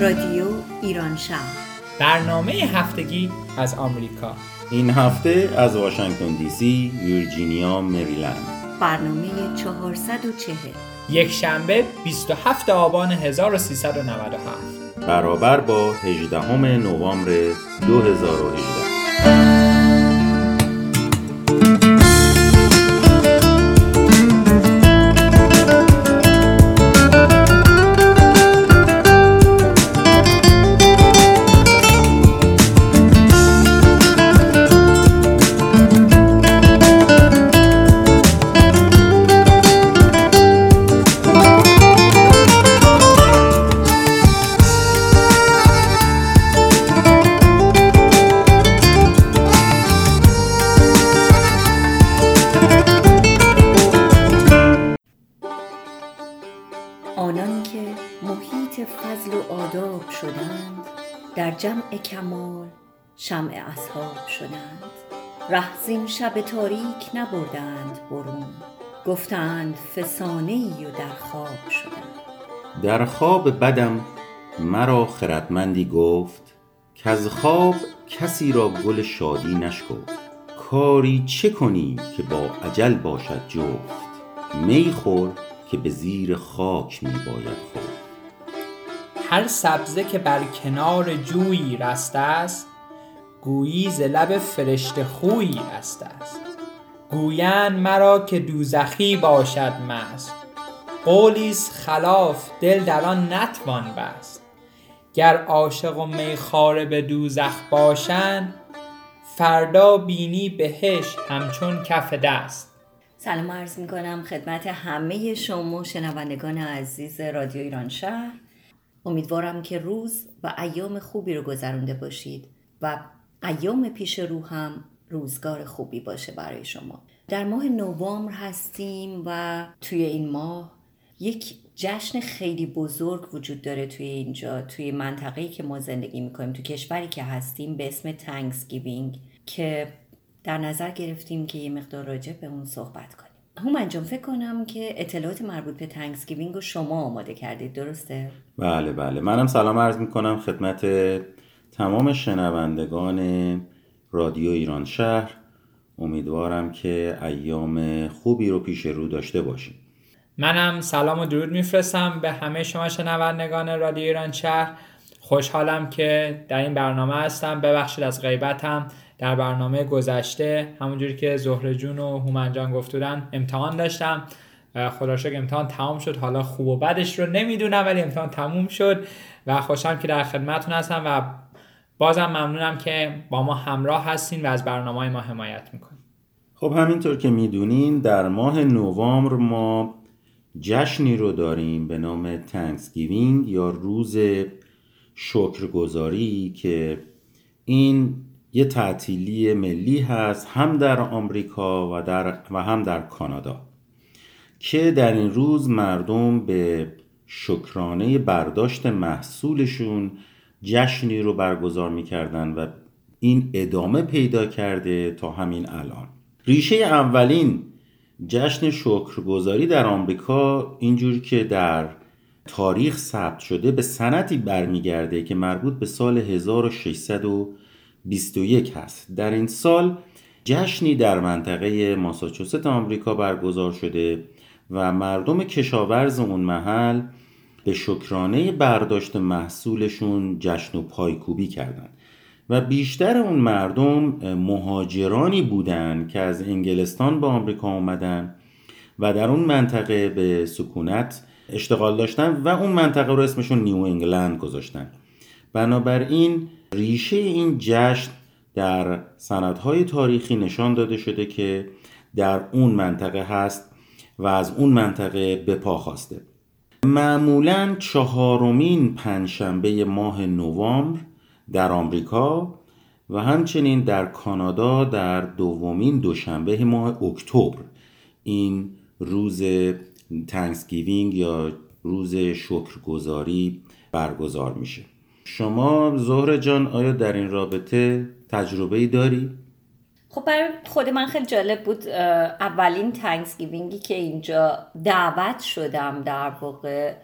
رادیو ایران شهر. برنامه هفتگی از آمریکا. این هفته از واشنگتن دی سی، ویرجینیا، مریلند. برنامه 440 یک شنبه 27 آبان 1397 برابر با 18 نوامبر 2018 ره زین شب تاریک نبردند برون گفتند فسانه ای و در خواب شدند در خواب بدم مرا خردمندی گفت که از خواب کسی را گل شادی نشکفت. کاری چه کنی که با اجل باشد جفت؟ می خور که به زیر خاک می باید خورد هر سبزه که بر کنار جویی رسته است گویی ز لب فرشته خویی رسته است. گویند مرا که دوزخی باشد مست. قولیست خلاف دل در آن نتوان بست. گر عاشق و میخواره به دوزخ باشند فردا بینی بهشت همچون کف دست. سلام عرض می کنم خدمت همه شما شنوندگان عزیز رادیو ایران شهر. امیدوارم که روز و ایام خوبی رو گذرونده باشید و ایام پیش رو هم روزگار خوبی باشه برای شما. در ماه نوامبر هستیم و توی این ماه یک جشن خیلی بزرگ وجود داره توی اینجا توی منطقه‌ای که ما زندگی می‌کنیم توی کشوری که هستیم به اسم Thanksgiving که در نظر گرفتیم که یه مقدار راجع به اون صحبت کنیم. هومن جان فکر کنم که اطلاعات مربوط به Thanksgiving رو شما آماده کردید. درسته؟ بله بله. منم سلام عرض می کنم خدمت تمام شنوندگان رادیو ایران شهر امیدوارم که ایام خوبی رو پیش رو داشته باشیم. منم سلام و درود میفرستم به همه شما شنوندگان رادیو ایران شهر. خوشحالم که در این برنامه هستم. ببخشید از غیبتم. در برنامه گذشته همونجوری که زهره جون و هومن جان گفتودن امتحان داشتم. خدا شکر امتحان تمام شد. حالا خوب و بدش رو نمی‌دونم ولی امتحان تموم شد و خوشحالم که در خدمتتون هستم و بازم ممنونم که با ما همراه هستین و از برنامه ما حمایت می‌کنین. خب همینطور که می‌دونین در ماه نوامبر ما جشنی رو داریم به نام تنکسگیوینگ یا روز شکرگزاری که این یه تعطیلی ملی هست هم در آمریکا و, در و هم در کانادا که در این روز مردم به شکرانه برداشت محصولشون جشنی رو برگزار می‌کردن و این ادامه پیدا کرده تا همین الان. ریشه اولین جشن شکرگزاری در آمریکا اینجور که در تاریخ ثبت شده به سنتی برمیگرده که مربوط به سال 1621 هست. در این سال جشنی در منطقه ماساچوست آمریکا برگزار شده و مردم کشاورز اون محل به شکرانه برداشت محصولشون جشن و پایکوبی کردند و بیشتر اون مردم مهاجرانی بودند که از انگلستان به آمریکا آمدن و در اون منطقه به سکونت اشتغال داشتن و اون منطقه رو اسمشون نیو انگلند گذاشتن. بنابراین ریشه این جشن در سندهای تاریخی نشان داده شده که در اون منطقه هست و از اون منطقه به پا خاسته. معمولا چهارمین پنجشنبه ماه نوامبر در آمریکا و همچنین در کانادا در دومین دوشنبه ماه اکتبر این روز Thanksgiving یا روز شکرگزاری برگزار میشه شما زهره جان آیا در این رابطه تجربه ای داری؟ خب برای خود من خیلی جالب بود اولین Thanksgiving ی که اینجا دعوت شدم در واقع.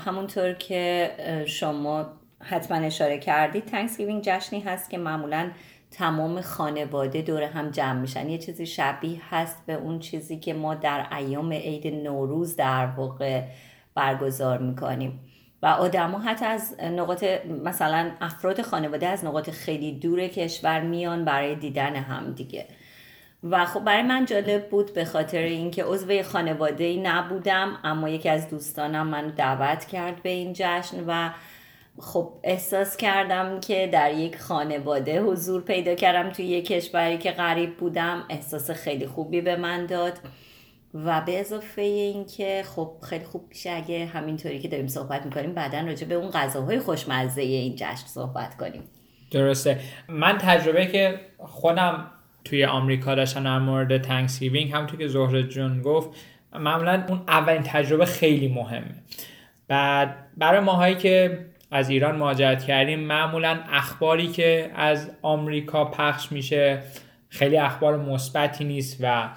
همونطور که شما حتما اشاره کردید Thanksgiving جشنی هست که معمولا تمام خانواده دور هم جمع میشن. یه چیزی شبیه هست به اون چیزی که ما در ایام عید نوروز در واقع برگزار می‌کنیم. و آدما حتی از نقاط مثلا افراد خانواده از نقاط خیلی دور کشور میان برای دیدن هم دیگه. و خب برای من جالب بود به خاطر اینکه عضو خانواده ای نبودم اما یکی از دوستانم من دعوت کرد به این جشن و خب احساس کردم که در یک خانواده حضور پیدا کردم توی یک کشوری که غریب بودم. احساس خیلی خوبی به من داد. و به اضافه اینکه خب خیلی خوب میشه اگه همینطوری که داریم صحبت می‌کنیم بعدا راجع به اون غذاهای خوشمزه این جشن صحبت کنیم. درسته. من تجربه که خودم توی آمریکا داشتن در مورد Thanksgiving همونطور که زهره جون گفت معمولا اون اولین تجربه خیلی مهمه. بعد برای ماهایی که از ایران مهاجرت کردیم معمولا اخباری که از آمریکا پخش میشه خیلی اخبار مثبتی نیست و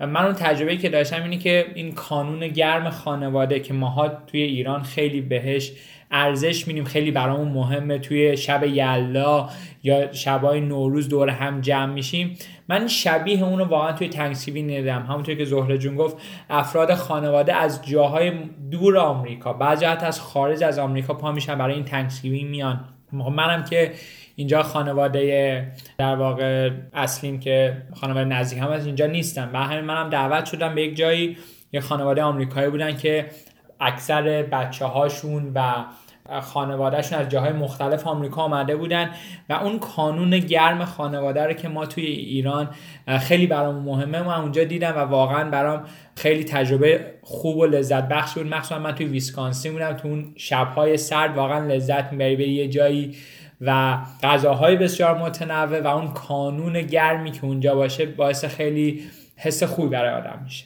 من اون تجربه که داشتم اینه که این کانون گرم خانواده که ماها توی ایران خیلی بهش ارزش میدیم خیلی برامون مهمه. توی شب یلا یا شبای نوروز دور هم جمع میشیم. من شبیه اونو واقعا توی تنکسیوی ندیدم همونطور که زهره جون گفت افراد خانواده از جاهای دور آمریکا بعضی از خارج از آمریکا پا میشن برای این تنکسیوی میان. منم که اینجا خانواده در واقع اصلیم که خانواده نزدیک هم از اینجا نیستم و همین منم دعوت شدم به یک جایی یه خانواده آمریکایی بودن که اکثر بچه هاشون و خانوادهشون از جاهای مختلف آمریکا آمده بودن و اون کانون گرم خانواده رو که ما توی ایران خیلی برام مهمه ما اونجا دیدم و واقعا برام خیلی تجربه خوب و لذت بخش بود. مخصوصا من توی ویسکانسین بودم تو اون شبهای سرد واقعا لذت می‌بری به یه جایی و غذاهای بسیار متنوع و اون کانون گرمی که اونجا باشه باعث خیلی حس خوبی برای آدم میشه.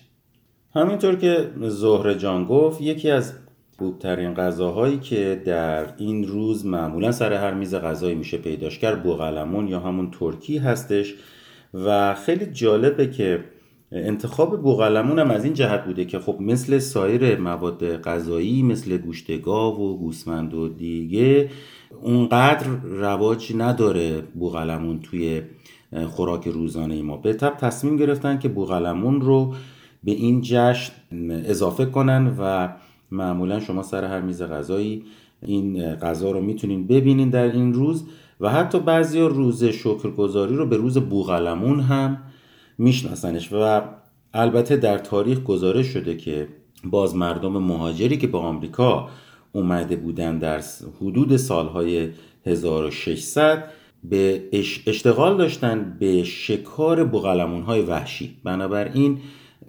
همینطور که زهره جان گفت یکی از خوبترین غذاهایی که در این روز معمولا سر هر میز غذایی میشه پیداش کرد بوغلمون یا همون ترکی هستش. و خیلی جالبه که انتخاب بوغلمون هم از این جهت بوده که خب مثل سایر مواد غذایی مثل گوشت گاو و گوسفند و دیگه اونقدر رواج نداره بوغلمون توی خوراک روزانه ما. به تب تصمیم گرفتن که بوغلمون رو به این جشن اضافه کنن و معمولا شما سر هر میز غذایی این غذا رو می‌تونین ببینین در این روز و حتی بعضی روز شکرگزاری رو به روز بوغلمون هم میشناسنش و البته در تاریخ گزارش شده که باز مردم مهاجری که به آمریکا اومده بودن در حدود سالهای 1600 به اشتغال داشتن به شکار بوغلمون های وحشی. بنابراین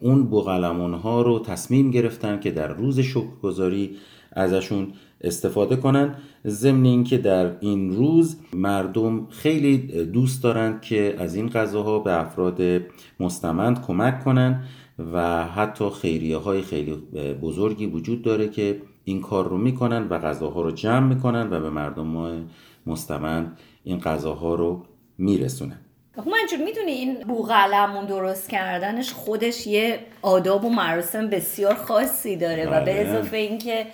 اون بوغلمون ها رو تصمیم گرفتن که در روز شکرگزاری ازشون استفاده کنن. ضمن اینکه در این روز مردم خیلی دوست دارند که از این غذاها به افراد مستمند کمک کنن و حتی خیریه های خیلی بزرگی وجود داره که این کار رو می‌کنن و غذاها رو جمع می‌کنن و به مردم مستمند این غذاها رو میرسونن خب منجور می‌دونی این بوغلمون درست کردنش خودش یه آداب و مراسم بسیار خاصی داره و به بله. اضافه اینکه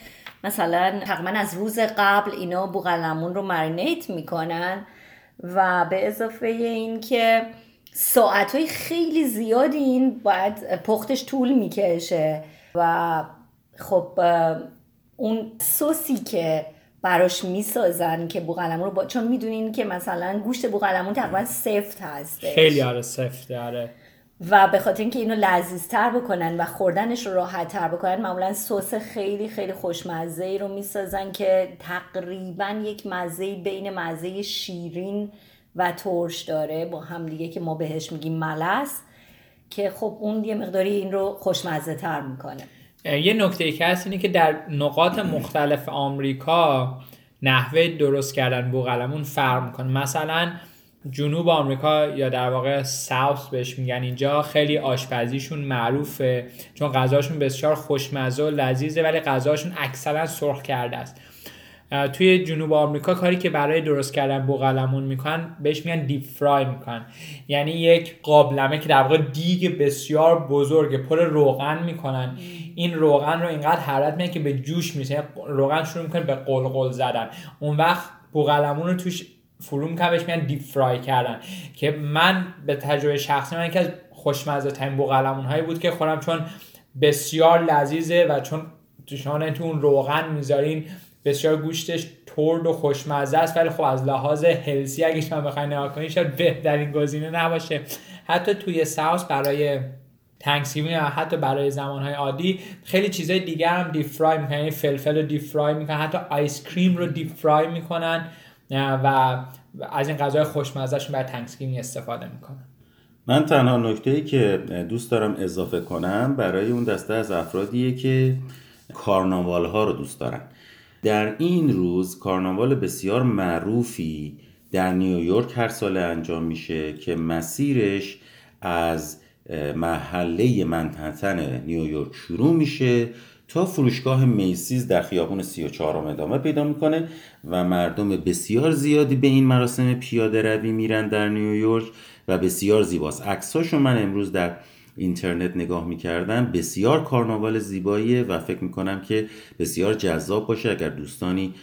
مثلا تقریبا از روز قبل اینا بوغلمون رو مرینیت می‌کنن و به اضافه اینکه ساعت های خیلی زیادی این باید پختش طول می‌کشه و خب اون سوسی که براش می‌سازن که بوغلمون رو با... چون می‌دونین که مثلا گوشت بوغلمون تقریبا سفت هست خیلی آره سفت آره. و به خاطر اینکه اینو لذیذتر بکنن و خوردنش رو راحتتر بکنن معمولا سس خیلی خیلی خوشمزه ای رو می‌سازن که تقریبا یک مزه بین مزه شیرین و ترش داره. با هم دیگه که ما بهش میگیم ملس که خب اون یه مقداری این رو خوشمزه تر می‌کنه. یه نکته که هست اینه که در نقاط مختلف آمریکا نحوه درست کردن بوغلمون فرق می‌کنه مثلا جنوب آمریکا یا در واقع ساوث بهش میگن اینجا خیلی آشپزیشون معروفه چون غذاشون بسیار خوشمزه و لذیذه ولی غذاشون اکثرا سرخ کرده است. توی جنوب آمریکا کاری که برای درست کردن بوقلمون می‌کنن بهش میگن deep fry می‌کنن. یعنی یک قابلمه که در واقع دیگ بسیار بزرگ پر روغن می‌کنن. این روغن رو اینقدر حرارت می‌کنن که به جوش میشه روغن شروع می‌کنه به قلقل زدن. اون وقت بوقلمون رو توش فرو می‌کنن بهش میگن deep fry کردن. که من به تجربه شخصی من یکی از خوشمزه ترین بوقلمون هایی بود که خوردم چون بسیار لذیذه و چون شما تو اون روغن می‌ذارین بسیار گوشتش ترد و خوشمزه است ولی خب از لحاظ healthy اگه شما بخواین نگاه کنید شاید بهترین گزینه نباشه. حتی توی South برای Thanksgiving یا حتی برای زمانهای عادی خیلی چیزای دیگر هم deep fry می‌کنن یعنی فلفل رو deep fry می‌کنن حتی ice cream رو deep fry می‌کنن و از این غذای خوشمزهشون برای Thanksgiving استفاده می‌کنن. من تنها نکته ای که دوست دارم اضافه کنم برای اون دسته از افرادیه که کارناوال ها رو دوست دارن. در این روز کارناوال بسیار معروفی در نیویورک هر سال انجام میشه که مسیرش از محله منحتن نیویورک شروع میشه تا فروشگاه میسیز در خیابون 34 ادامه پیدا می‌کنه و مردم بسیار زیادی به این مراسم پیاده روی میرن در نیویورک و بسیار زیباست. عکساشو من امروز در اینترنت نگاه می‌کردم بسیار کارناوال زیباییه و فکر می‌کنم که بسیار جذاب باشه اگر دوستانی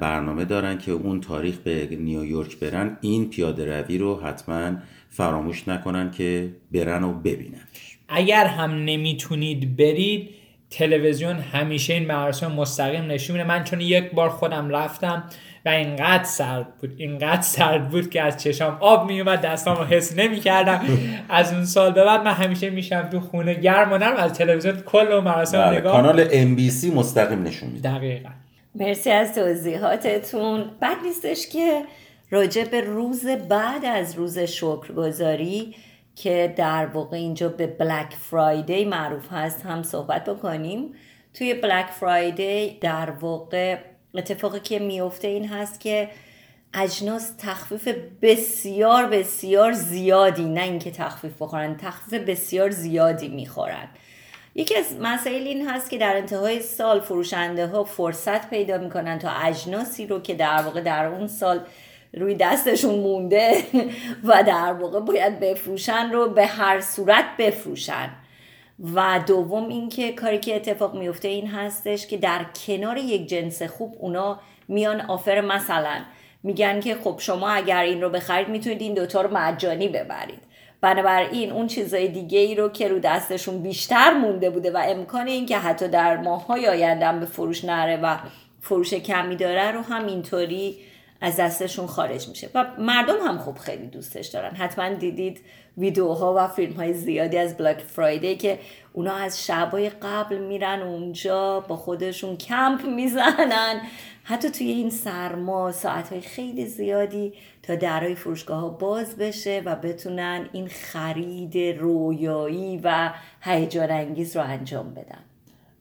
برنامه دارن که اون تاریخ به نیویورک برن این پیاده روی رو حتما فراموش نکنن که برن و ببینن اگر هم نمی‌تونید برید تلویزیون همیشه این مراسم مستقیم نشون میده. من چون یک بار خودم رفتم و اینقدر سرد بود اینقدر سرد بود که از چشام آب میومد دستام رو حس نمی‌کردم. از اون سال به بعد من همیشه میشم تو خونه گرم و نرم از تلویزیون کل مراسم بله، نگاه کانال ام بی سی مستقیم نشون میده. دقیقا. مرسی از توضیحاتتون. بعد نیستش که راجع به روز بعد از روز شکرگزاری که در واقع اینجا به بلک فرایدی معروف هست هم صحبت بکنیم. توی بلک فرایدی در واقع اتفاقی که میفته این هست که اجناس تخفیف بسیار بسیار زیادی نه اینکه تخفیف بخورن تخفیف بسیار زیادی می‌خورن. یکی از مسائل این هست که در انتهای سال فروشنده ها فرصت پیدا می‌کنن تا اجناسی رو که در واقع در اون سال روی دستشون مونده و در واقع باید بفروشن رو به هر صورت بفروشن. و دوم اینکه کاری که اتفاق میفته این هستش که در کنار یک جنس خوب اونا میان آفر مثلا. میگن که خب شما اگر این رو بخرید می‌تونید این دوتا رو مجانی ببرید. بنابراین اون چیزای دیگه ای رو که رو دستشون بیشتر مونده بوده و امکان اینکه حتی در ماهای آینده به فروش نره و فروش کمی داره رو هم اینطوری از دستشون خارج میشه. و مردم هم خوب خیلی دوستش دارن. حتما دیدید ویدیوها و فیلم های زیادی از بلاک فرایدی که اونا از شبای قبل میرن اونجا با خودشون کمپ می‌زنن. حتی توی این سرما ساعت های خیلی زیادی تا درهای فروشگاه ها باز بشه و بتونن این خرید رویایی و هیجان انگیز رو انجام بدن.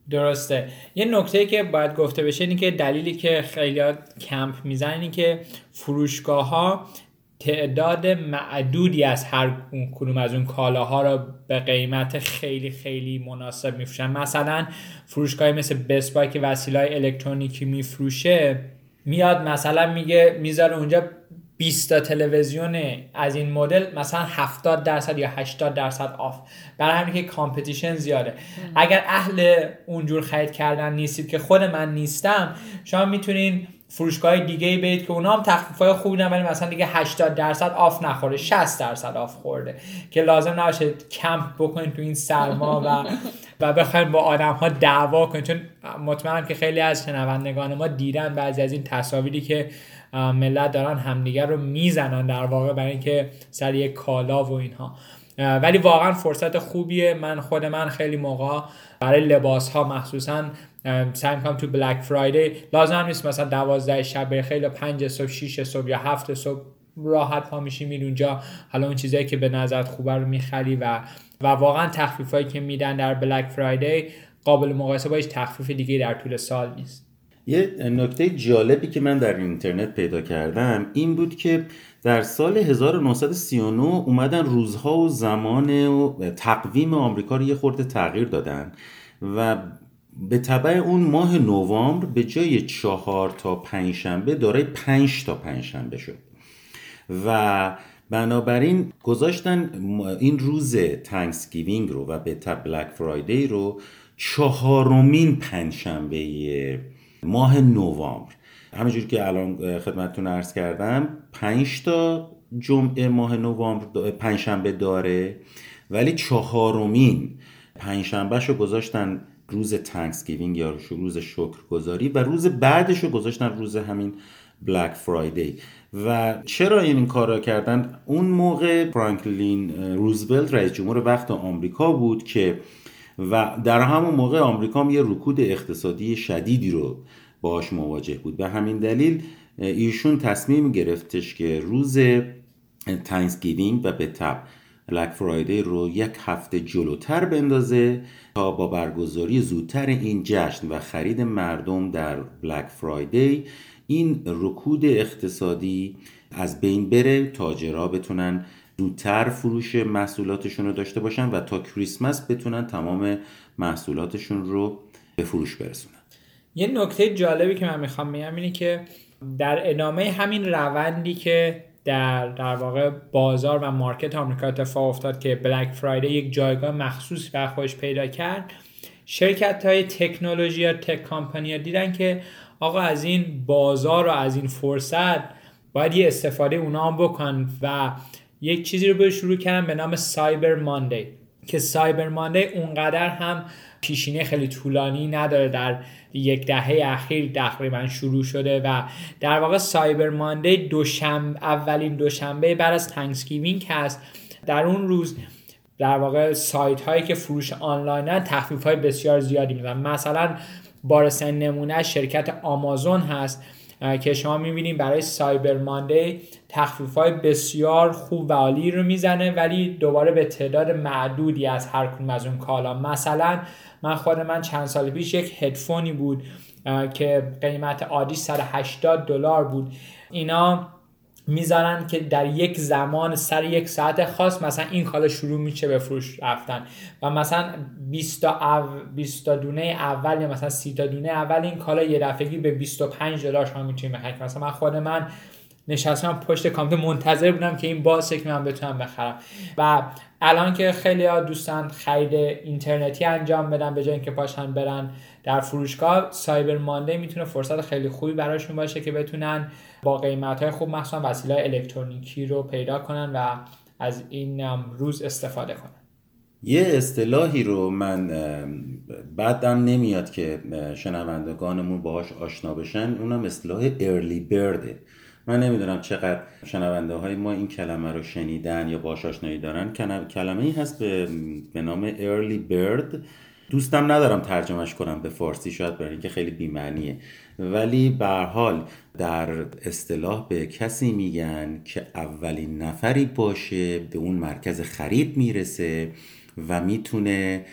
درسته. یه نکته که باید گفته بشه اینه که دلیلی که خیلی کمپ می‌زنن که فروشگاه ها تعداد معدودی از هر کدوم از اون کالاها رو به قیمت خیلی خیلی مناسب میفروشن. مثلا فروشگاهی مثل Best Buy که وسیله الکترونیکی میفروشه میاد مثلا میگه می‌ذاره اونجا 20 تا تلویزیون از این مدل مثلا 70 درصد یا 80 درصد off برای همین که competition زیاده. اگر اهل اونجور خرید کردن نیستید که خود من نیستم شما می‌تونین فروشگاه دیگه ای برید که اونا هم تخفیف های خوبی ولی مثلا دیگه 80 درصد off نخوره 60 درصد off خورده که لازم نباشه کمپ بکنید تو این سرما و و بخواید با آدم ها دعوا کنید چون مطمئنم که خیلی از شنوندگان ما دیدن بعضی از این تصاویری که ملت دارن همدیگر رو می‌زنن در واقع برای اینکه سر یک کالا و اینها. ولی واقعا فرصت خوبیه. من خود من خیلی موقع برای لباس ها مخصوصا سعی می‌کنم تو بلک فرایدی لازم نیست مثلا دوازده شب خیلی پنج صبح شیش صبح یا هفت صبح راحت پا میشی میری اونجا. حالا اون چیزایی که به نظرت خوبه رو می‌خری و و واقعا تخفیف هایی که میدن در بلک فرایدی قابل مقایسه با هیچ تخفیف دیگه در طول سال نیست. یه نکته جالبی که من در اینترنت پیدا کردم این بود که در سال 1939 اومدن روزها و زمان و تقویم آمریکا رو یه خورده تغییر دادن و به تبع اون ماه نوامبر به جای چهار تا پنجشنبه دارای پنج تا پنجشنبه شد. و بنابراین گذاشتن این روز Thanksgiving رو و به Black Friday رو چهارمین پنجشنبه ماه نوامبر. همینجور که الان خدمتتون عرض کردم پنج تا جمعه ماه نوامبر پنجشنبه داره ولی چهارمین پنجشنبهش رو گذاشتن روز Thanksgiving یا روز شکرگزاری و روز بعدش رو گذاشتن روز همین Black Friday و چرا این کار را کردن؟ اون موقع فرانکلین روزولت رئیس جمهور وقت آمریکا بود که و در همون موقع آمریکا یه رکود اقتصادی شدیدی رو باش مواجه بود. به همین دلیل ایشون تصمیم گرفتش که روز Thanksgiving و به تبع Black Friday رو یک هفته جلوتر بندازه تا با برگزاری زودتر این جشن و خرید مردم در Black Friday این رکود اقتصادی از بین بره. تاجرها بتونن زودتر فروش محصولاتشون رو داشته باشن و تا کریسمس بتونن تمام محصولاتشون رو به فروش برسونن. یه نکته جالبی که من می‌خوام بگم اینه که در ادامه همین روندی که در در واقع بازار و مارکت آمریکا اتفاق افتاد که بلک فرایدی یک جایگاه مخصوص بر خودش پیدا کرد. شرکت های تکنولوژی یا تک کامپنی ها دیدن که آقا از این بازار و از این فرصت باید یه استفاده اونا هم بکن و یک چیزی رو به شروع کردن به نام سایبر ماندی که سایبر ماندی اونقدر هم پیشینه خیلی طولانی نداره در یک دهه اخیر تقریبا شروع شده و در واقع Cyber Monday دوشنبه اولین دوشنبه بعد از Thanksgiving هست. در اون روز در واقع سایت هایی که فروش آنلاین تخفیف های بسیار زیادی میدن. مثلا بارزترین نمونه شرکت آمازون هست. که شما می‌بینید برای Cyber Monday تخفیف های بسیار خوب و عالی رو می‌زنه ولی دوباره به تعداد معدودی از هر کدوم از اون کالا. مثلا من خود من چند سال پیش یک هدفونی بود که قیمت عادی 180 دلار بود. اینا می‌ذارن که در یک زمان سر یک ساعت خاص مثلا این کالا شروع میشه به فروش رفتن. و مثلا 20 تا, او... 20 تا دونه اول یا مثلا 30 تا دونه اول این کالا یه دفعگی به 25 دلار شما می‌تونید بخرید مثلا من خود من نشستم پشت کامپیوتر منتظر بودم که این باز که بتونم بخرم. و الان که خیلی ها دوستان خرید اینترنتی انجام بدن به جای اینکه پاشن برن در فروشگاه سایبر مانده می‌تونه فرصت خیلی خوبی براشون باشه که بتونن با قیمت های خوب مخصوصا وسیله الکترونیکی رو پیدا کنن و از این روز استفاده کنن. یه اصطلاحی رو من بعدم نمیاد که شنوندگانمون باهاش آشنا بشن. اونم اصطلاح ارلی برده من نمی‌دونم چقدر شنونده های ما این کلمه رو شنیدن یا باش آشنایی دارن. کلمه ای هست به, به نام early bird. دوستم ندارم ترجمهش کنم به فارسی شاید برای اینکه خیلی بیمعنیه. ولی به حال در اصطلاح به کسی میگن که اولین نفری باشه به اون مرکز خرید می‌رسه و می‌تونه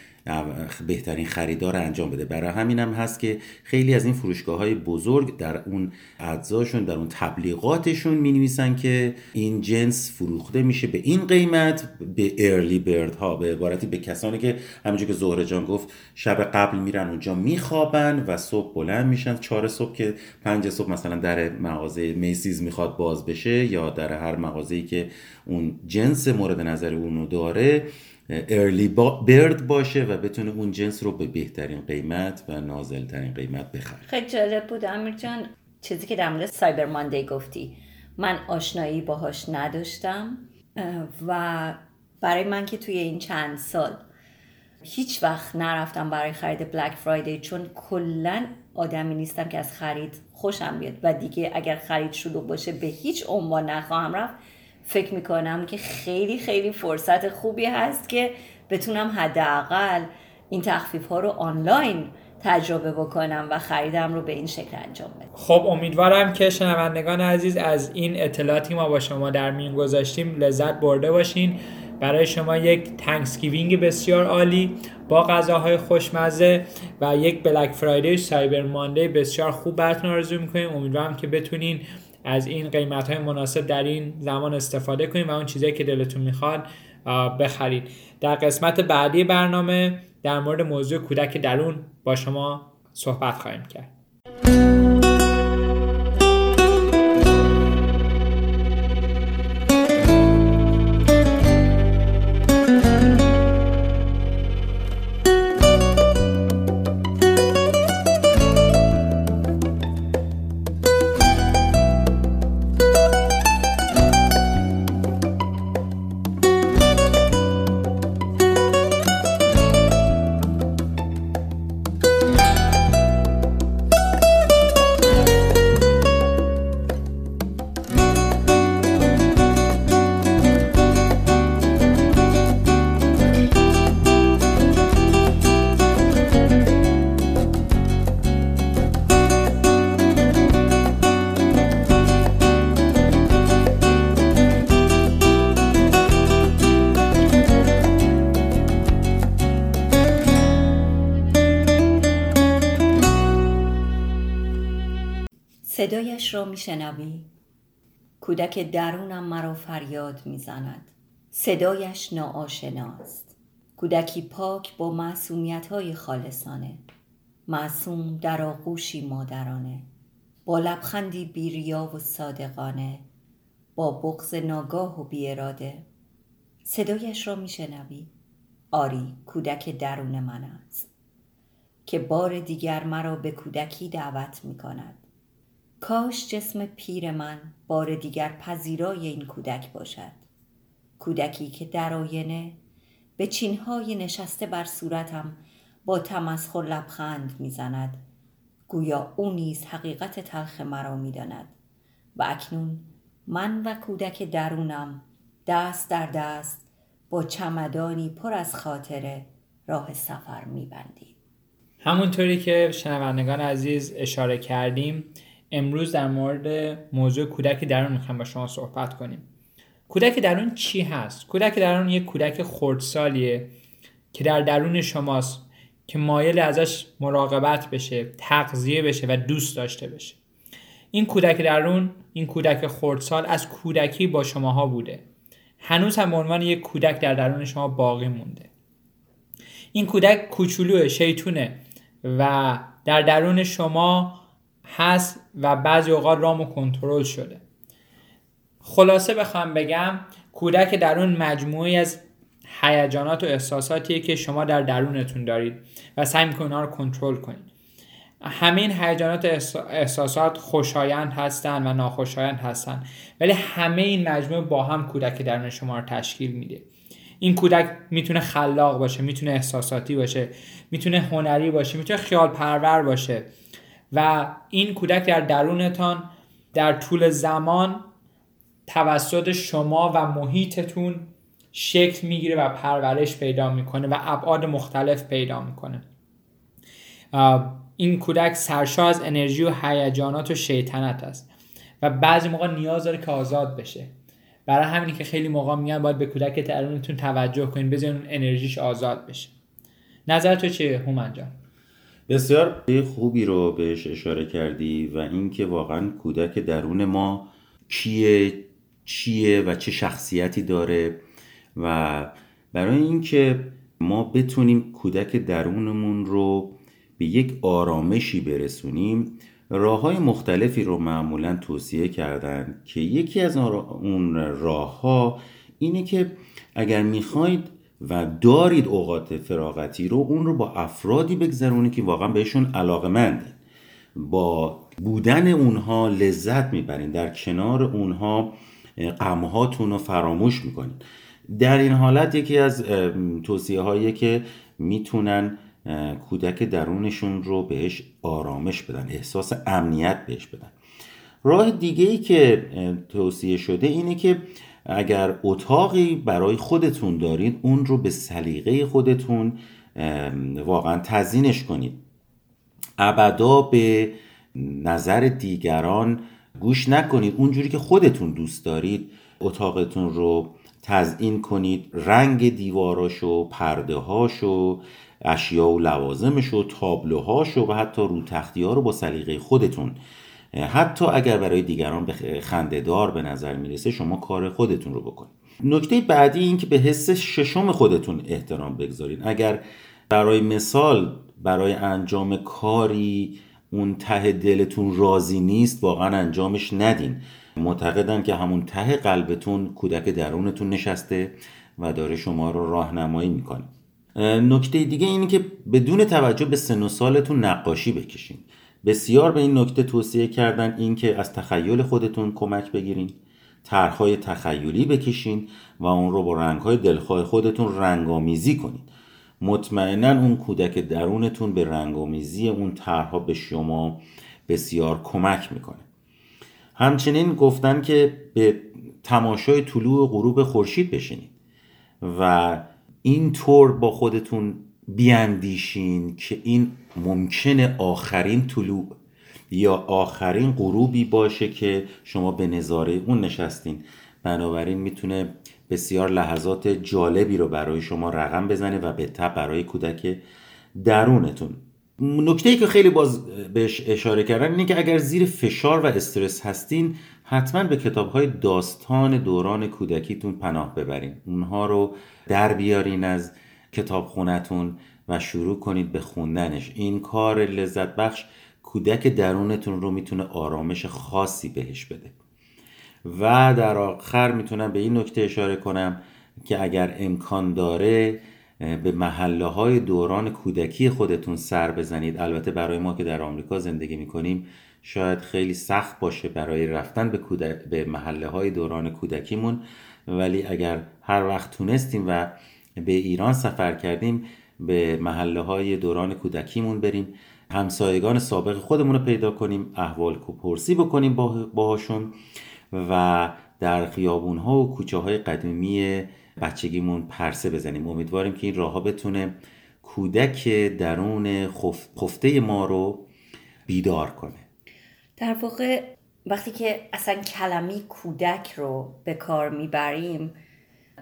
بهترین خریدار انجام بده. برای همین هم هست که خیلی از این فروشگاه های بزرگ در اون اجزاشون در اون تبلیغاتشون می نویسن که این جنس فروخته میشه به این قیمت به ارلی برد ها به عبارتی به کسانی که همونجور که زهره جان گفت شب قبل میرن اونجا میخوابن و صبح بلند میشن. چهار صبح که پنج صبح مثلا در مغازه میسیز می‌خواد باز بشه یا در هر مغازه‌ای که اون جنس مورد نظر اونو داره ارلی برد باشه و بتونه اون جنس رو به بهترین قیمت و نازلترین قیمت بخره. خیلی جالب بود. امیر جان چیزی که در مورد سایبر ماندی گفتی. من آشنایی باهاش نداشتم و برای من که توی این چند سال هیچ وقت نرفتم برای خرید بلک فرایدی چون کلا آدمی نیستم که از خرید خوشم بیاد. و دیگه اگر خرید شروع باشه به هیچ عنوان نخواهم رفت. فکر می‌کنم که خیلی خیلی فرصت خوبی هست که بتونم حداقل این تخفیف ها رو آنلاین تجربه بکنم و خریدم رو به این شکل انجام بدم. خب امیدوارم که شنوندگان عزیز از این اطلاعاتی ما با شما در میون گذاشتیم لذت برده باشین. برای شما یک Thanksgiving بسیار عالی با غذاهای خوشمزه و یک Black Friday Cyber Monday بسیار خوب براتون آرزو می‌کنیم. امیدوارم که بتونین از این قیمت های مناسب در این زمان استفاده کنید و اون چیزایی که دلتون می‌خواد بخرید. در قسمت بعدی برنامه در مورد موضوع کودک درون با شما صحبت خواهیم کرد. میشنوی؟ کودک درونم مرا فریاد می‌زند. صدایش ناآشناست. کودکی پاک با معصومیت های خالصانه. معصوم در آغوشی مادرانه. با لبخندی بیریا و صادقانه. با بغز ناگاه و بیاراده. صدایش را میشنوی؟ آری کودک درون من است. که بار دیگر مرا به کودکی دعوت می کند کاش جسم پیر من بار دیگر پذیرای این کودک باشد. کودکی که در آینه به چینهای نشسته بر صورتم با تمسخر لبخند می‌زند. گویا او نیز حقیقت تلخ مرا می‌داند. و اکنون من و کودک درونم دست در دست با چمدانی پر از خاطره راه سفر میبندیم. همونطوری که شنوندگان عزیز اشاره کردیم امروز در مورد موضوع کودک درون می‌خوایم با شما صحبت کنیم. کودک درون چی هست؟ کودک درون یک کودک خردسالیه که در درون شماست که مایل ازش مراقبت بشه تغذیه بشه و دوست داشته بشه. این کودک درون این کودک خردسال از کودکی با شماها بوده. هنوز هم به عنوان یک کودک در درون شما باقی مونده. این کودک کوچولو شیطونه و در درون شما هست و بعضی اوقات رام و کنترل شده. خلاصه بخوام بگم کودک درون مجموعی از هیجانات و احساساتیه که شما در درونتون دارید و سعی می‌کنید رو کنترل کنید. همین هیجانات احساسات خوشایند هستند و ناخوشایند هستند ولی همه این مجموعه با هم کودک درون شما رو تشکیل میده. این کودک می‌تونه خلاق باشه می‌تونه احساساتی باشه می‌تونه هنری باشه می‌تونه خیال پرور باشه. و این کودک در درونتان در طول زمان توسط شما و محیطتون شکل می‌گیره و پرورش پیدا می‌کنه و ابعاد مختلف پیدا می‌کنه. این کودک سرشا از انرژی و هیجانات و شیطنت است و بعضی موقع نیاز داره که آزاد بشه. برای همینی که خیلی موقع میگن باید به کودک درونتون توجه کنین بذارین انرژیش آزاد بشه. نظر تو چیه هومن جان؟ بسیار خوبی رو بهش اشاره کردی و اینکه واقعا کودک درون ما کیه چیه و چه شخصیتی داره و برای اینکه ما بتونیم کودک درونمون رو به یک آرامشی برسونیم راه های مختلفی رو معمولا توصیه کردن که یکی از اون راه ها اینه که اگر می‌خواید و دارید اوقات فراغتی رو اون رو با افرادی بگذرونید که واقعا بهشون علاقه با بودن اونها لذت می‌برین. در کنار اونها غمهاتون رو فراموش می‌کنین. در این حالت یکی از توصیه هایی که می‌تونن کودک درونشون رو بهش آرامش بدن احساس امنیت بهش بدن. راه دیگه ای که توصیه شده اینه که اگر اتاقی برای خودتون دارید اون رو به سلیقه خودتون واقعا تزینش کنید. ابدا به نظر دیگران گوش نکنید. اونجوری که خودتون دوست دارید اتاقتون رو تزیین کنید. رنگ دیواراشو پرده هاشو اشیا و لوازمش و تابلوهاش و حتی رو تختی ها رو با سلیقه خودتون حتی اگر برای دیگران خندهدار به نظر می‌رسه شما کار خودتون رو بکنید. نکته بعدی این که به حس ششم خودتون احترام بگذارید. اگر برای مثال برای انجام کاری اون ته دلتون راضی نیست واقعا انجامش ندین. معتقدن که همون ته قلبتون کودک درونتون نشسته و داره شما رو راهنمایی می‌کنه. نکته دیگه اینه که بدون توجه به سن و سالتون نقاشی بکشین. بسیار به این نکته توصیه کردن اینکه از تخیل خودتون کمک بگیرین طرحهای تخیلی بکشین و اون رو با رنگهای دلخواه خودتون رنگامیزی کنین. مطمئنا اون کودک درونتون به رنگامیزی اون طرحها به شما بسیار کمک می‌کنه. همچنین گفتن که به تماشای طلوع و غروب خورشید بشینید و اینطور با خودتون بیاندیشین که این ممکنه آخرین طلوع یا آخرین غروبی باشه که شما به نظاره اون نشستین. بنابراین می‌تونه بسیار لحظات جالبی رو برای شما رقم بزنه و به تب برای کودک درونتون. نکته ای که خیلی باز بهش اشاره کردن اینه که اگر زیر فشار و استرس هستین حتما به کتاب های داستان دوران کودکیتون پناه ببرین. اونها رو در بیارین از کتاب خونتون و شروع کنید به خوندنش. این کار لذت بخش کودک درونتون رو می‌تونه آرامش خاصی بهش بده. و در آخر می‌تونم به این نکته اشاره کنم که اگر امکان داره به محله های دوران کودکی خودتون سر بزنید. البته برای ما که در آمریکا زندگی می‌کنیم شاید خیلی سخت باشه برای رفتن به, به محله های دوران کودکیمون. ولی اگر هر وقت تونستیم و به ایران سفر کردیم به محله های دوران کودکیمون بریم. همسایگان سابق خودمون رو پیدا کنیم احوال پرسی بکنیم باهاشون و در خیابون ها و کوچه های قدیمی بچگیمون پرسه بزنیم. امیدواریم که این راه بتونه کودک درون خفته ما رو بیدار کنه. در واقع وقتی که اصلا کلمه کودک رو به کار می‌بریم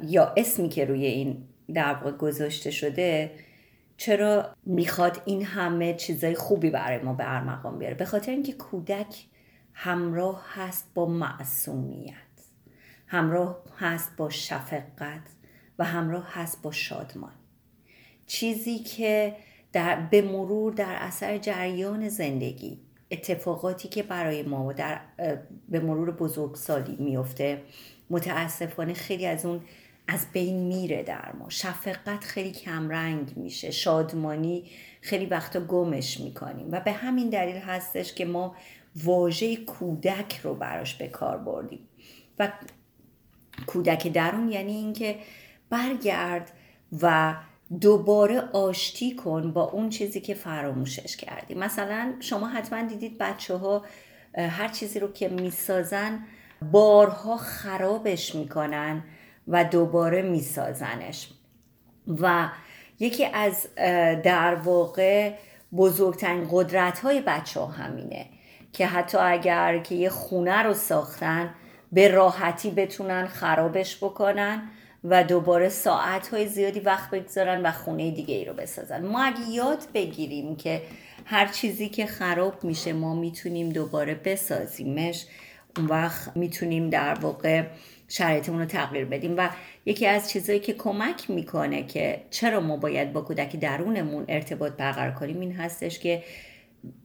یا اسمی که روی این در واقع گذاشته شده چرا می‌خواد این همه چیزای خوبی برای ما به ارمغان بیاره؟ به خاطر اینکه کودک همراه هست با معصومیت همراه هست با شفقت و همراه هست با شادمان. چیزی که در به مرور در اثر جریان زندگی اتفاقاتی که برای ما در به مرور بزرگسالی میفته متاسفانه خیلی از اون از بین میره در ما. شفقت خیلی کمرنگ میشه. شادمانی خیلی وقتا گمش می‌کنیم. و به همین دلیل هستش که ما واژه کودک رو براش به کار بردیم. و کودک درون یعنی اینکه برگرد و دوباره آشتی کن با اون چیزی که فراموشش کردی. مثلا شما حتما دیدید بچه ها هر چیزی رو که می‌سازن بارها خرابش می‌کنن. و دوباره میسازنش. و یکی از در واقع بزرگترین قدرت های بچه ها همینه که حتی اگر که یه خونه رو ساختن به راحتی بتونن خرابش بکنن و دوباره ساعت های زیادی وقت بگذارن و خونه دیگه ای رو بسازن. ما اگه یاد بگیریم که هر چیزی که خراب میشه ما می‌تونیم دوباره بسازیمش. اون وقت می‌تونیم در واقع شرایطمون رو تغییر بدیم و یکی از چیزهایی که کمک می‌کنه که چرا ما باید با کودک درونمون ارتباط برقرار کنیم این هستش که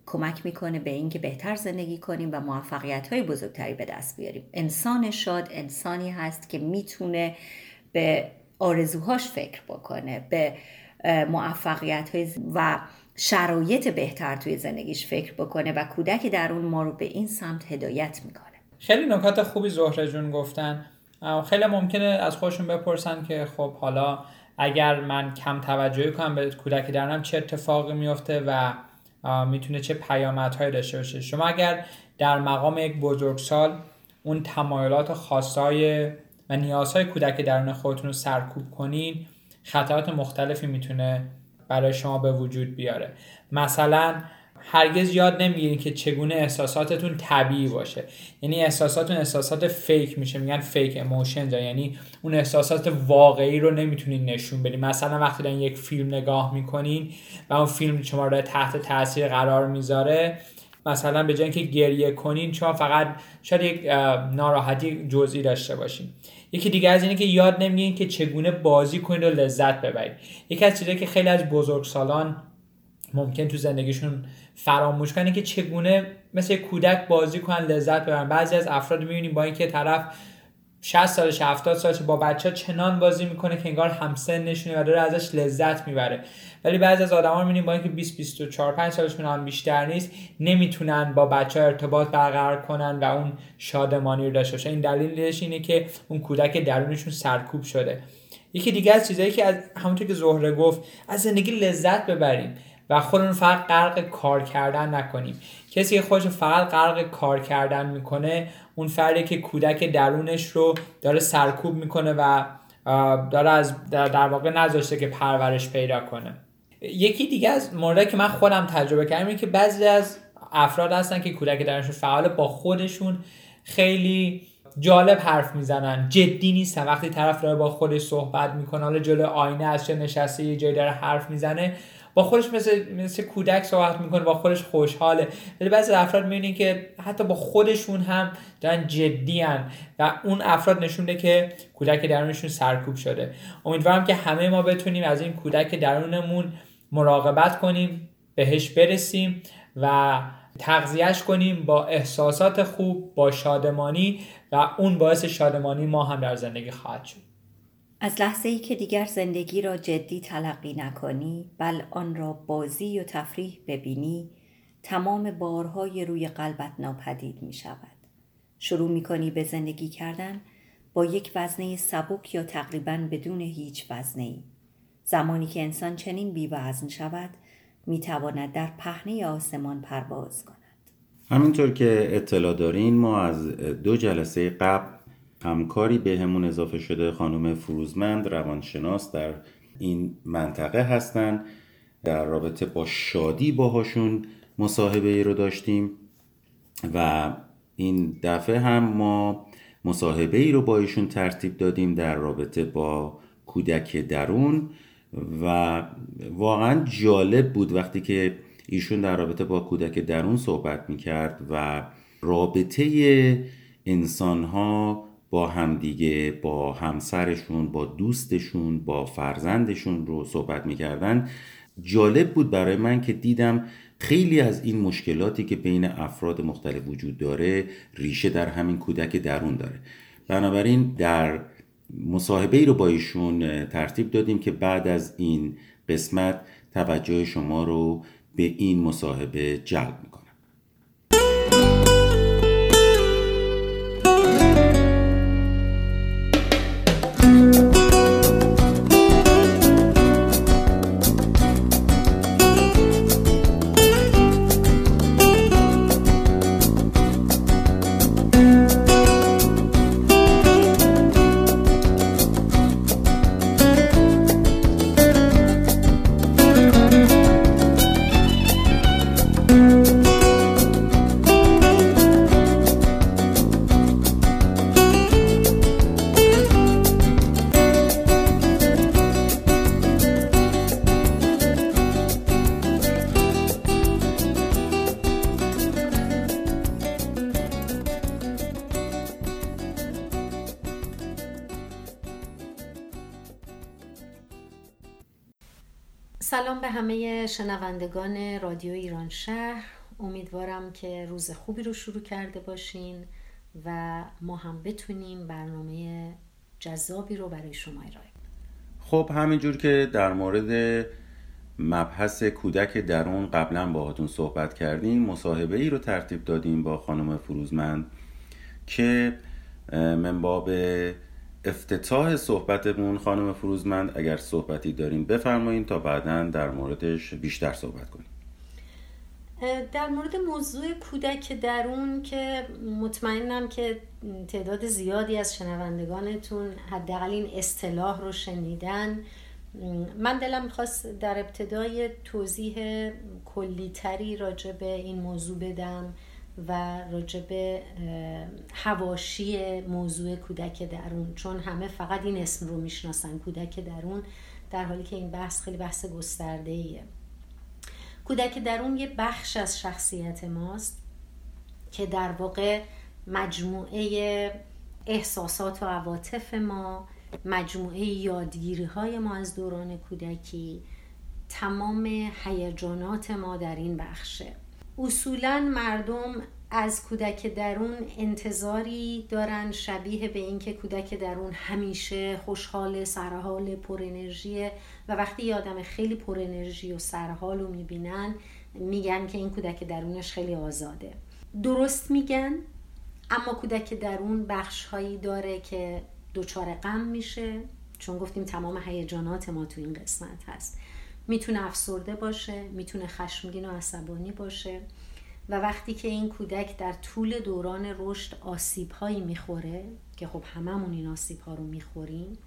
کمک می‌کنه به اینکه بهتر زندگی کنیم و موفقیت های بزرگتری به دست بیاریم. انسان شاد انسانی هست که می‌تونه به آرزوهاش فکر بکنه به موفقیت های و شرایط بهتر توی زندگیش فکر بکنه و کودک درون ما رو به این سمت هدایت می‌کنه. خیلی نکات خوبی زهره جون گفتن. خیلی ممکنه از خودشون بپرسن که خب حالا اگر من کم توجهی کنم به کودک درونم چه اتفاقی میفته و می‌تونه چه پیامدهایی داشته باشه. شما اگر در مقام یک بزرگسال اون تمایلات خاصای و نیازهای کودک درون خودتون رو سرکوب کنین خطرات مختلفی می‌تونه برای شما به وجود بیاره. مثلا هرگز یاد نمی‌گیرین که چگونه احساساتتون طبیعی باشه. یعنی احساساتتون احساسات fake میشه. میگن fake emotion یعنی اون احساسات واقعی رو نمی‌تونین نشون بدین. مثلا وقتی دارین یک فیلم نگاه می‌کنین و اون فیلم شما رو تحت تاثیر قرار می‌ذاره مثلا به جای اینکه گریه کنین شما فقط شاید یک ناراحتی جزئی داشته باشین. یکی دیگه از اینه که یاد نمی‌گیرین که چگونه بازی کنید و لذت ببرید یکی از چیزایی که خیلی از بزرگسالان ممکن تو زندگیشون فراموش کنه که چگونه مثل کودک بازی کنن لذت ببرن. بعضی از افراد می‌بینیم با اینکه طرف 60 سالش 70 سالش با بچه چنان بازی می‌کنه که انگار همسن نشونه و داره ازش لذت می‌بره. ولی بعضی از آدما می‌بینیم با اینکه 20 24 5 سالشون هم بیشتر نیست نمی‌تونن با بچه ارتباط برقرار کنن و اون شادمانی رو داشته باشن. این دلیلش اینه که اون کودک درونشون سرکوب شده. یکی دیگه از چیزایی که از همونطور که زهره گفت از زندگی لذت ببریم. و خودمون فقط غرق کار کردن نکنیم. کسی که خودش فقط غرق کار کردن می‌کنه اون فردی که کودک درونش رو داره سرکوب می‌کنه و داره از در واقع نذاشته که پرورش پیدا کنه. یکی دیگه از مورد که من خودم تجربه کردم اینه که بعضی از افراد هستن که کودک درونشون فعال با خودشون خیلی جالب حرف می‌زنن. جدی نیستن. وقتی طرف داره با خودش صحبت می‌کنه حالا جلو آینه از چه نشسته یه جایی داره حرف می‌زنه با خودش مثل مثل کودک صحبت می‌کنه با خودش خوشحاله. ولی بعضی افراد می‌بینین که حتی با خودشون هم دارن جدی و اون افراد نشونده که کودک درونشون سرکوب شده. امیدوارم که همه ما بتونیم از این کودک درونمون مراقبت کنیم بهش برسیم و تغذیهش کنیم با احساسات خوب با شادمانی و اون باعث شادمانی ما هم در زندگی خواهد شد. از لحظه ای که دیگر زندگی را جدی تلقی نکنی بل آن را بازی و تفریح ببینی تمام بارهای روی قلبت ناپدید می شود. شروع می کنی به زندگی کردن با یک وزنه سبک یا تقریبا بدون هیچ وزنه ای زمانی که انسان چنین بیوزن شود می تواند در پهنه آسمان پرواز کند. همینطور که اطلاع دارین ما از دو جلسه قبل همکاری به همون اضافه شده خانم فروزمند روانشناس در این منطقه هستند در رابطه با شادی باهاشون مصاحبه ای رو داشتیم و این دفعه هم ما مصاحبه ای رو با ایشون ترتیب دادیم در رابطه با کودک درون و واقعا جالب بود وقتی که ایشون در رابطه با کودک درون صحبت می کرد و رابطه انسان ها با همدیگه با همسرشون با دوستشون با فرزندشون رو صحبت می‌کردن. جالب بود برای من که دیدم خیلی از این مشکلاتی که بین افراد مختلف وجود داره ریشه در همین کودک درون داره. بنابراین در مصاحبه ای رو با ایشون ترتیب دادیم که بعد از این قسمت توجه شما رو به این مصاحبه جلب می‌کنم. شنوندگان رادیو ایران شهر امیدوارم که روز خوبی رو شروع کرده باشین و ما هم بتونیم برنامه جذابی رو برای شما ارائه خب همینجور که در مورد مبحث کودک درون قبلا باهاتون صحبت کردیم مصاحبه ای رو ترتیب دادیم با خانم فروزمند که من باب افتتاح صحبتمون خانم فروزمند اگر صحبتی داریم بفرمایید تا بعدا در موردش بیشتر صحبت کنیم. در مورد موضوع کودک درون که مطمئنم که تعداد زیادی از شنوندگانتون حداقل این اصطلاح رو شنیدن. من دلم می‌خواست در ابتدای توضیح کلیتری راجع به این موضوع بدم. و راجب هواشی موضوع کودک درون. چون همه فقط این اسم رو می‌شناسن کودک درون در حالی که این بحث خیلی بحث گسترده ایه کودک درون یه بخش از شخصیت ماست که در واقع مجموعه احساسات و عواطف ما مجموعه یادگیری های ما از دوران کودکی تمام هیجانات ما در این بخشه. اصولا مردم از کودک درون انتظاری دارن شبیه به اینکه کودک درون همیشه خوشحال سرحال پر انرژی و وقتی یه آدم خیلی پر انرژی و سرحال رو می‌بینن میگن که این کودک درونش خیلی آزاده. درست میگن اما کودک درون بخش هایی داره که دچار غم میشه چون گفتیم تمام هیجانات ما تو این قسمت هست. می‌تونه افسرده باشه می‌تونه خشمگین و عصبانی باشه و وقتی که این کودک در طول دوران رشد آسیب هایی می‌خوره که خب هممون این آسیب ها رو می‌خوریم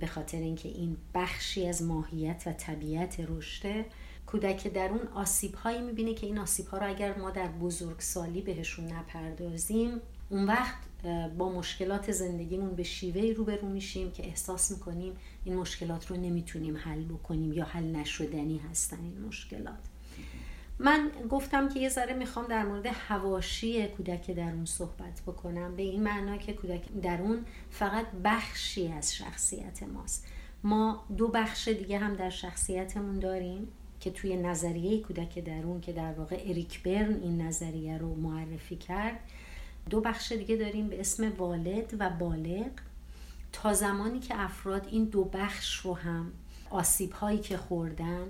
به خاطر اینکه این بخشی از ماهیت و طبیعت رشده کودک درون آسیب هایی می‌بینه که این آسیب ها رو اگر ما در بزرگسالی بهشون نپردازیم اون وقت با مشکلات زندگیمون به شیوه روبرو میشیم که احساس می‌کنیم این مشکلات رو نمی‌تونیم حل بکنیم یا حل نشدنی هستن این مشکلات. من گفتم که یه ذره می‌خوام در مورد هواشی کودک درون صحبت بکنم. به این معنا که کودک درون فقط بخشی از شخصیت ماست. ما دو بخش دیگه هم در شخصیتمون داریم که توی نظریه کودک درون که در واقع اریک برن این نظریه رو معرفی کرد. دو بخش دیگه داریم به اسم والد و بالغ. تا زمانی که افراد این دو بخش رو هم آسیب هایی که خوردن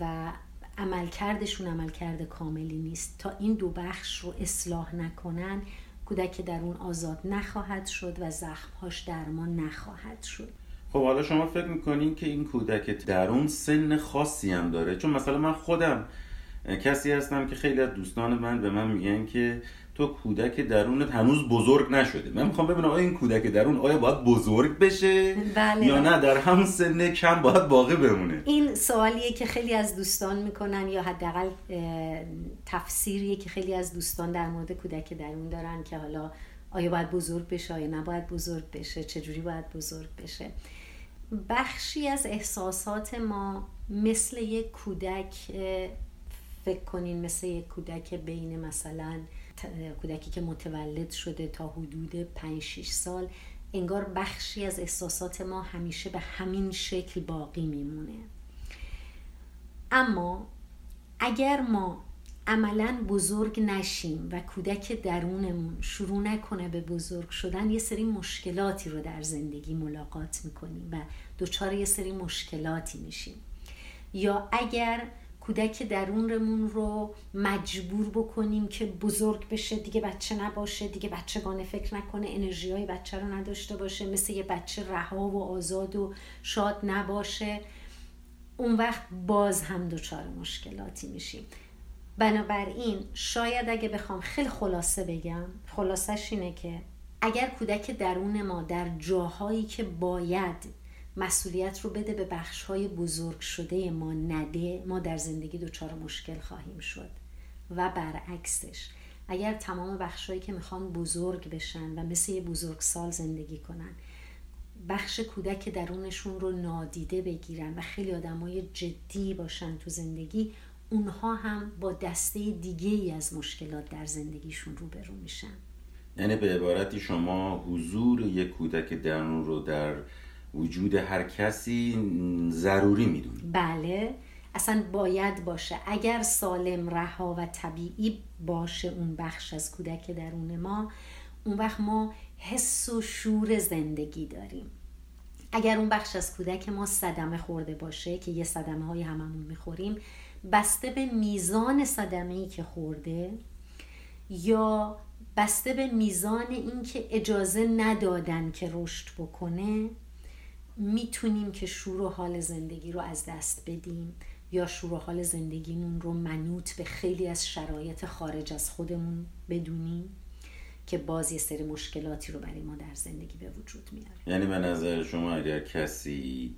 و عملکردشون عملکرد کاملی نیست تا این دو بخش رو اصلاح نکنن کودک درون آزاد نخواهد شد و زخمهاش درمان نخواهد شد. خب حالا شما فکر می‌کنین که این کودک درون سن خاصی هم داره؟ چون مثلا من خودم کسی هستم که خیلی از دوستان من به من میگن که تو کودک درونت هنوز بزرگ نشده. من می‌خوام ببینم آیا این کودک درون آیا باید بزرگ بشه؟ بله. یا نه در همون سن کم باید باقی بمونه. این سوالیه که خیلی از دوستان می‌کنن یا حداقل تفسیریه که خیلی از دوستان در مورد کودک درون دارن که حالا آیا باید بزرگ بشه آیا نباید بزرگ بشه چجوری باید بزرگ بشه. بخشی از احساسات ما مثل یک کودک فکر کنین مثل یک کودک بین مثلا کودکی که متولد شده تا حدود 5 6 سال انگار بخشی از احساسات ما همیشه به همین شکل باقی میمونه. اما اگر ما عملا بزرگ نشیم و کودک درونمون شروع نکنه به بزرگ شدن یه سری مشکلاتی رو در زندگی ملاقات می‌کنیم و دچار یه سری مشکلاتی میشیم. یا اگر کودک درونمون رو مجبور بکنیم که بزرگ بشه. دیگه بچه نباشه دیگه بچگانه فکر نکنه انرژی های بچه رو نداشته باشه. مثل یه بچه رها و آزاد و شاد نباشه. اون وقت باز هم دچار مشکلاتی میشیم. بنابراین شاید اگه بخوام خیلی خلاصه بگم خلاصش اینه که اگر کودک درون ما در جاهایی که باید مسئولیت رو بده به بخش های بزرگ شده ما نده ما در زندگی دچار مشکل خواهیم شد. و برعکسش اگر تمام بخشهایی که می‌خوان بزرگ بشن و مثل یه بزرگ سال زندگی کنن بخش کودک درونشون رو نادیده بگیرن و خیلی آدمای جدی باشن تو زندگی اونها هم با دسته دیگه ای از مشکلات در زندگیشون روبرو میشن. یعنی به عبارتی شما حضور یک کودک درون رو در وجود هر کسی ضروری می‌دونید بله اصلا باید باشه. اگر سالم رها و طبیعی باشه اون بخش از کودک درون ما اون وقت ما حس و شور زندگی داریم. اگر اون بخش از کودک ما صدمه خورده باشه که یه صدمه های هممون می‌خوریم بسته به میزان صدمه ای که خورده یا بسته به میزان اینکه اجازه ندادن که رشد بکنه می‌تونیم که شور و حال زندگی رو از دست بدیم یا شور و حال زندگیمون رو منوط به خیلی از شرایط خارج از خودمون بدونیم که باز یه سری مشکلاتی رو برای ما در زندگی به وجود میاره. یعنی به نظر شما اگر کسی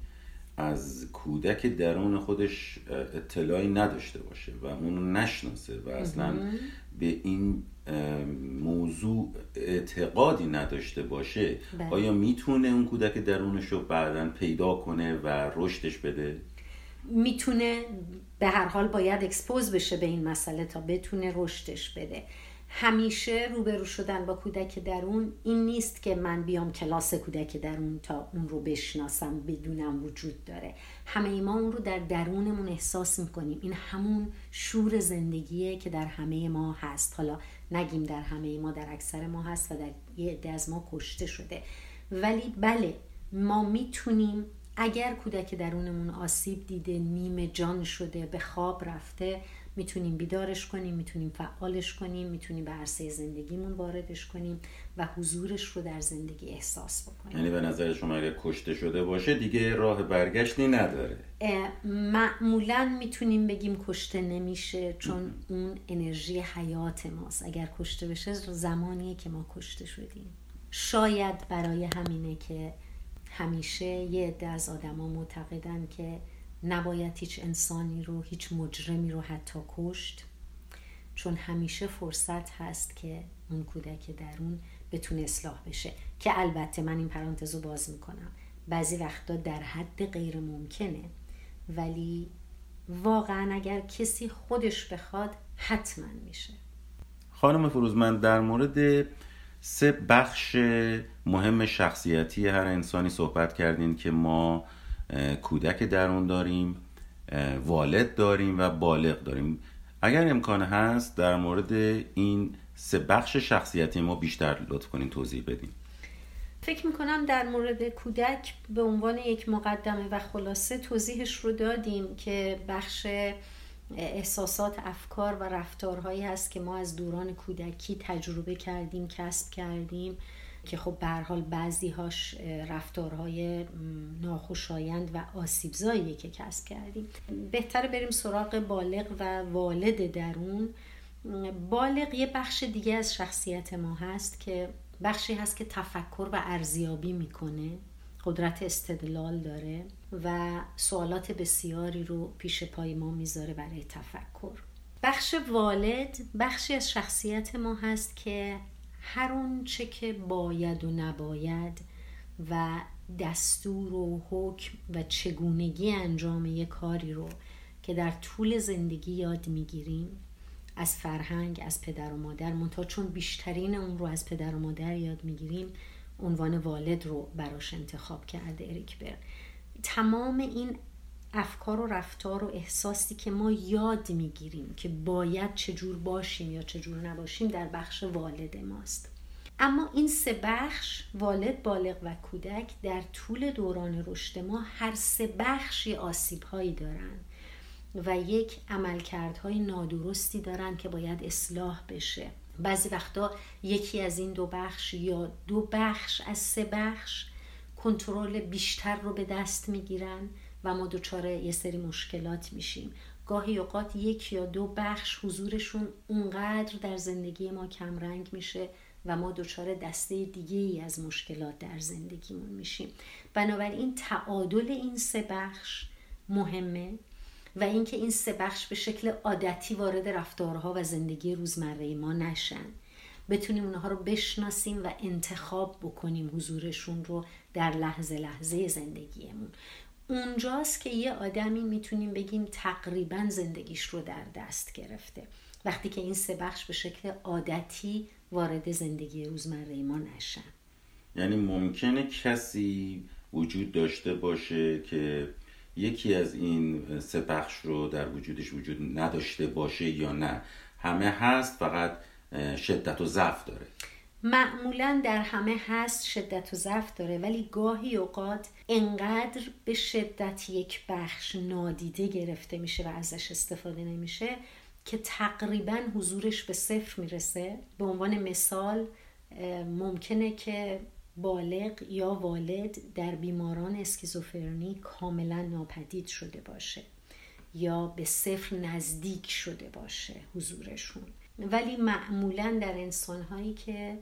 از کودک درون خودش اطلاعی نداشته باشه و اونو نشناسه و اصلا به این موضوع اعتقادی نداشته باشه بله. آیا می‌تونه اون کودک درونش رو بعدا پیدا کنه و رشدش بده؟ می‌تونه به هر حال باید اکسپوز بشه به این مسئله تا بتونه رشدش بده همیشه روبرو شدن با کودک درون این نیست که من بیام کلاس کودک درون تا اون رو بشناسم بدونم وجود داره همه ما اون رو در درونمون احساس می‌کنیم این همون شور زندگیه که در همه ما هست حالا نگیم در همه ما در اکثر ما هست و در یه عده از ما کشته شده. ولی بله ما می‌تونیم اگر کودک درونمون آسیب دیده نیمه جان شده به خواب رفته می‌تونیم بیدارش کنیم می‌تونیم فعالش کنیم می‌تونیم به عرصه زندگیمون واردش کنیم. و حضورش رو در زندگی احساس بکنیم. یعنی به نظر شما اگر کشته شده باشه دیگه راه برگشتی نداره. معمولا می‌تونیم بگیم کشته نمیشه چون اون انرژی حیات ماست. اگر کشته بشه زمانیه که ما کشته شدیم. شاید برای همینه که همیشه یه عده از آدما معتقدن که نباید هیچ انسانی رو هیچ مجرمی رو حتی کشت چون همیشه فرصت هست که اون کودک درون بتونه اصلاح بشه که البته من این پرانتز رو باز می‌کنم. بعضی وقتا در حد غیر ممکنه. ولی واقعا اگر کسی خودش بخواد حتما میشه. خانم فروزمند در مورد سه بخش مهم شخصیتی هر انسانی صحبت کردین که ما کودک درون داریم والد داریم و بالغ داریم. اگر امکان هست در مورد این سه بخش شخصیتی ما بیشتر لطف کنین توضیح بدیم فکر می‌کنم در مورد کودک به عنوان یک مقدمه و خلاصه توضیحش رو دادیم که بخش احساسات افکار و رفتارهایی هست که ما از دوران کودکی تجربه کردیم کسب کردیم که خب به حال بعضی هاش رفتارهای ناخوشایند و آسیبزایی که کسب کردیم. بهتره بریم سراغ بالغ و والد درون. بالغ یه بخش دیگه از شخصیت ما هست که بخشی هست که تفکر و ارزیابی می‌کنه قدرت استدلال داره و سوالات بسیاری رو پیش پای ما می‌ذاره برای تفکر. بخش والد بخشی از شخصیت ما هست که هر اون چه که باید و نباید و دستور و حکم و چگونگی انجام یک کاری رو که در طول زندگی یاد می‌گیریم از فرهنگ از پدر و مادر منتها چون بیشترین اون رو از پدر و مادر یاد می‌گیریم عنوان والد رو براش انتخاب کرده اریک برن. تمام این افکار و رفتار و احساسی که ما یاد می‌گیریم که باید چجور باشیم یا چجور نباشیم در بخش والد ماست. اما این سه بخش والد بالغ و کودک در طول دوران رشد ما هر سه بخشی آسیب هایی دارن. و یک عملکردهای نادرستی دارن که باید اصلاح بشه. بعضی وقتا یکی از این دو بخش یا دو بخش از سه بخش کنترل بیشتر رو به دست می‌گیرن و ما دچار یه سری مشکلات میشیم. گاهی اوقات یک یا دو بخش حضورشون اونقدر در زندگی ما کمرنگ میشه و ما دچار دسته دیگه ای از مشکلات در زندگیمون میشیم. بنابراین تعادل این سه بخش مهمه. و اینکه این سه بخش به شکل عادتی وارد رفتارها و زندگی روزمره ما نشن. بتونیم اونها رو بشناسیم و انتخاب بکنیم حضورشون رو در لحظه لحظه زندگیمون. اونجاست که یه آدمی می‌تونیم بگیم تقریبا زندگیش رو در دست گرفته. وقتی که این سه بخش به شکل عادتی وارد زندگی روزمره ما نشن. یعنی ممکنه کسی وجود داشته باشه که یکی از این سه بخش رو در وجودش وجود نداشته باشه یا نه همه هست فقط شدت و ضعف داره. معمولا در همه هست شدت و ضعف داره ولی گاهی اوقات انقدر به شدت یک بخش نادیده گرفته میشه و ازش استفاده نمیشه که تقریبا حضورش به صفر می‌رسه. به عنوان مثال ممکنه که بالغ یا والد در بیماران اسکیزوفرنی کاملا ناپدید شده باشه یا به صفر نزدیک شده باشه حضورشون. ولی معمولا در انسانهایی که